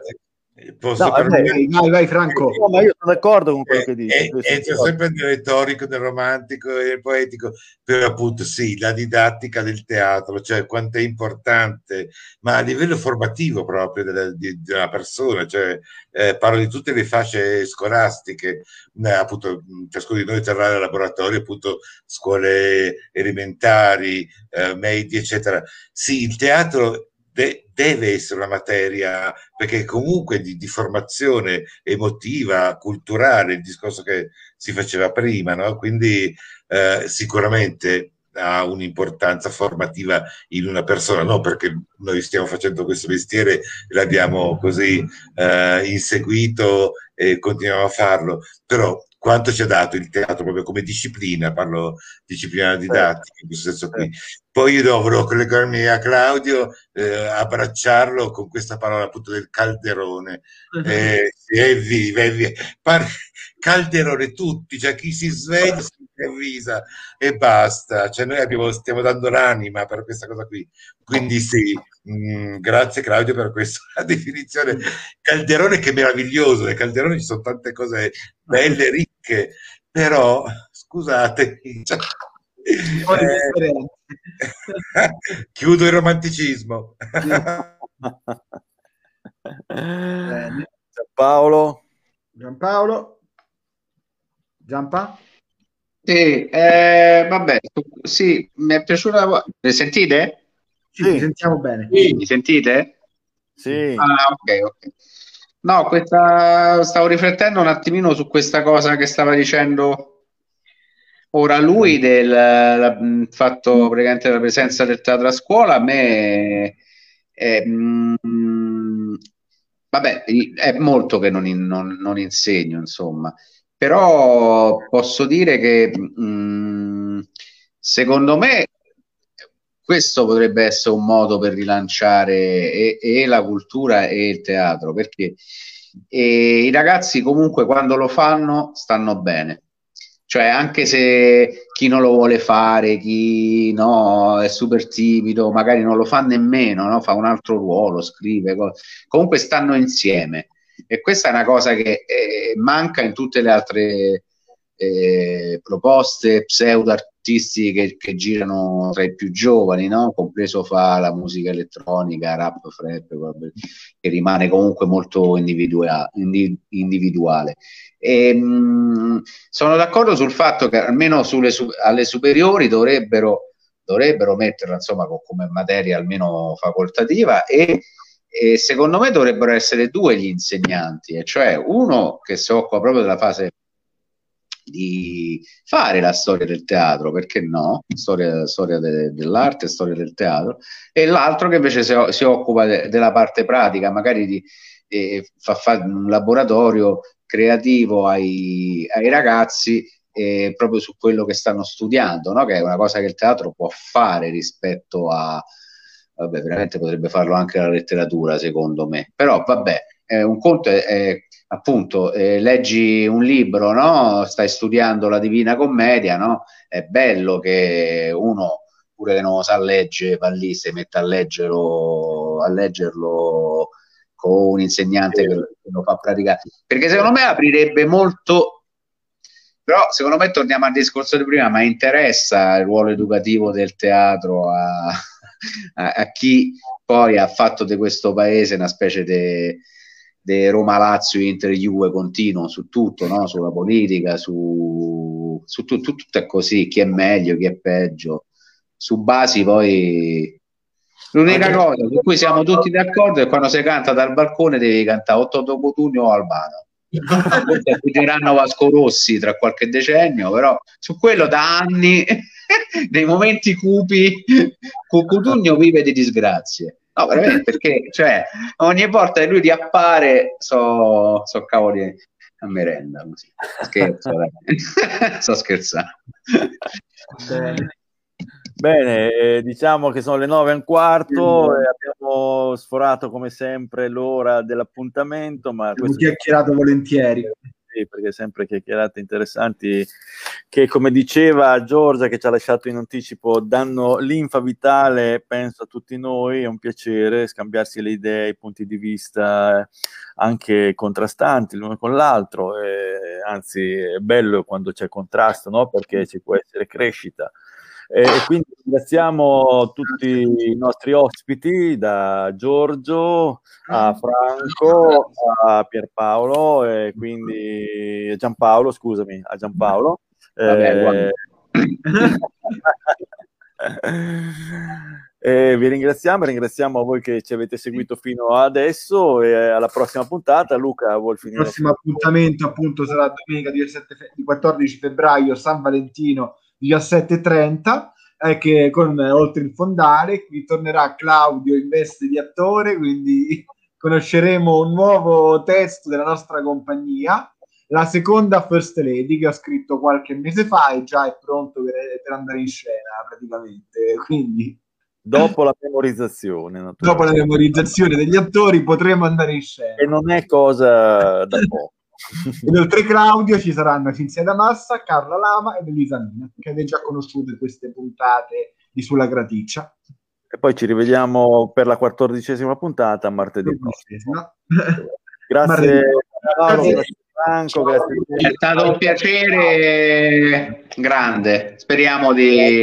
Posso no, vabbè, vai, vai, Franco. No, ma io sono d'accordo con quello che dici. Entra sempre nel retorico, nel romantico e nel poetico, però appunto sì, la didattica del teatro, cioè quanto è importante, ma a livello formativo proprio della, di, di una persona, cioè eh, parlo di tutte le fasce scolastiche, eh, appunto ciascuno di noi terrà al laboratorio, appunto scuole elementari, eh, medie, eccetera. Sì, il teatro de- deve essere una materia, perché comunque di, di, formazione emotiva, culturale, il discorso che si faceva prima, no? quindi eh, sicuramente ha un'importanza formativa in una persona, non perché noi stiamo facendo questo mestiere e l'abbiamo così eh, inseguito e continuiamo a farlo, però quanto ci ha dato il teatro proprio come disciplina, parlo disciplina didattica in questo senso qui. Poi io dovrò collegarmi a Claudio, eh, abbracciarlo con questa parola appunto del calderone. Eh, e viva, e viva. calderone tutti, cioè chi si sveglia si (laughs) improvvisa e basta. Cioè noi abbiamo, stiamo dando l'anima per questa cosa qui. Quindi sì, mh, mm, grazie Claudio per questa (laughs) definizione. Calderone che meraviglioso, nel calderone ci sono tante cose belle, ricche, però scusatemi. (laughs) Cioè, eh, (laughs) chiudo il romanticismo. Paolo. Giampaolo. Giampa? Sì, eh, vabbè, sì, mi è piaciuta. Mi sentite? Sì, sì. sentiamo bene. Sì. Mi sentite? Sì. Ah, ok, ok. No, questa, stavo riflettendo un attimino su questa cosa che stava dicendo ora lui del la, fatto praticamente la presenza del teatro a scuola. A me è, mm, vabbè, è molto che non, non, non, insegno, insomma, però posso dire che mh, mm, secondo me questo potrebbe essere un modo per rilanciare e, e la cultura e il teatro, perché i ragazzi comunque quando lo fanno stanno bene. Cioè, anche se chi non lo vuole fare, chi no, è super timido, magari non lo fa nemmeno, no? fa un altro ruolo, scrive, comunque stanno insieme. E questa è una cosa che eh, manca in tutte le altre eh, proposte pseudo artistiche che, che, girano tra i più giovani, no? compreso fa la musica elettronica, rap, frap, che rimane comunque molto individua- individuale. E, mh, mm, sono d'accordo sul fatto che almeno sulle, su- alle superiori dovrebbero, dovrebbero metterla insomma, come materia almeno facoltativa e e secondo me dovrebbero essere due gli insegnanti, e cioè uno che si occupa proprio della fase di fare la storia del teatro, perché no? Storia, storia de, dell'arte, storia del teatro, e l'altro che invece si, si occupa de, della parte pratica, magari di, eh, fa, fa un laboratorio creativo ai, ai ragazzi eh, proprio su quello che stanno studiando, no? che è una cosa che il teatro può fare rispetto a, vabbè, veramente potrebbe farlo anche la letteratura, secondo me, però vabbè, eh, un conto è, è appunto, eh, leggi un libro, no? Stai studiando la Divina Commedia, no? È bello che uno, pure che non lo sa leggere, va lì, si mette a leggerlo, a leggerlo con un insegnante che lo fa praticare. Perché secondo me aprirebbe molto però secondo me torniamo al discorso di prima, ma interessa il ruolo educativo del teatro a, a, a chi poi ha fatto di questo paese una specie di Roma-Lazio, Inter-Juve continuo su tutto, no? sulla politica, su, su tu, tu, tutto è così, chi è meglio, chi è peggio, su basi poi... L'unica cosa su cui siamo tutti d'accordo è quando si canta dal balcone devi cantare Otto Topotugno o Albano. (laughs) forse acquireranno Vasco Rossi tra qualche decennio, però su quello da anni, (laughs) nei momenti cupi, Cutugno vive di disgrazie. No, veramente, perché cioè, ogni volta che lui riappare so, so cavoli a merenda così. Scherzo, (laughs) sto (laughs) scherzando. Bene. Bene, eh, diciamo che sono le nove e un quarto e abbiamo sforato come sempre l'ora dell'appuntamento, ma abbiamo chiacchierato volentieri. Sì, perché sempre chiacchierate interessanti che come diceva Giorgia che ci ha lasciato in anticipo danno linfa vitale penso a tutti noi, è un piacere scambiarsi le idee, i punti di vista eh, anche contrastanti l'uno con l'altro, eh, anzi è bello quando c'è contrasto no? perché ci può essere crescita. E quindi ringraziamo tutti i nostri ospiti, da Giorgio a Franco a Pierpaolo e quindi a Giampaolo, scusami, a Giampaolo. Vabbè, eh, (laughs) vi ringraziamo, ringraziamo a voi che ci avete seguito fino adesso e alla prossima puntata. Luca, vuol finire? Il prossimo appuntamento appunto sarà domenica 17 fe- 14 febbraio, San Valentino 17.30 eh, che con Oltre il Fondale qui tornerà Claudio in veste di attore quindi (laughs) conosceremo un nuovo testo della nostra compagnia. La seconda First Lady che ho scritto qualche mese fa e già è pronto per, per andare in scena praticamente (laughs) quindi dopo la memorizzazione dopo la memorizzazione degli attori potremo andare in scena. E non è cosa da poco Inoltre Claudio ci saranno Cinzia Damassa, Carla Lama ed Elisa Mina, che avete già conosciuto in queste puntate di Sulla Graticcia. E poi ci rivediamo per la quattordicesima puntata martedì prossimo. Grazie Paolo, grazie Franco, grazie. È stato un piacere grande. Speriamo di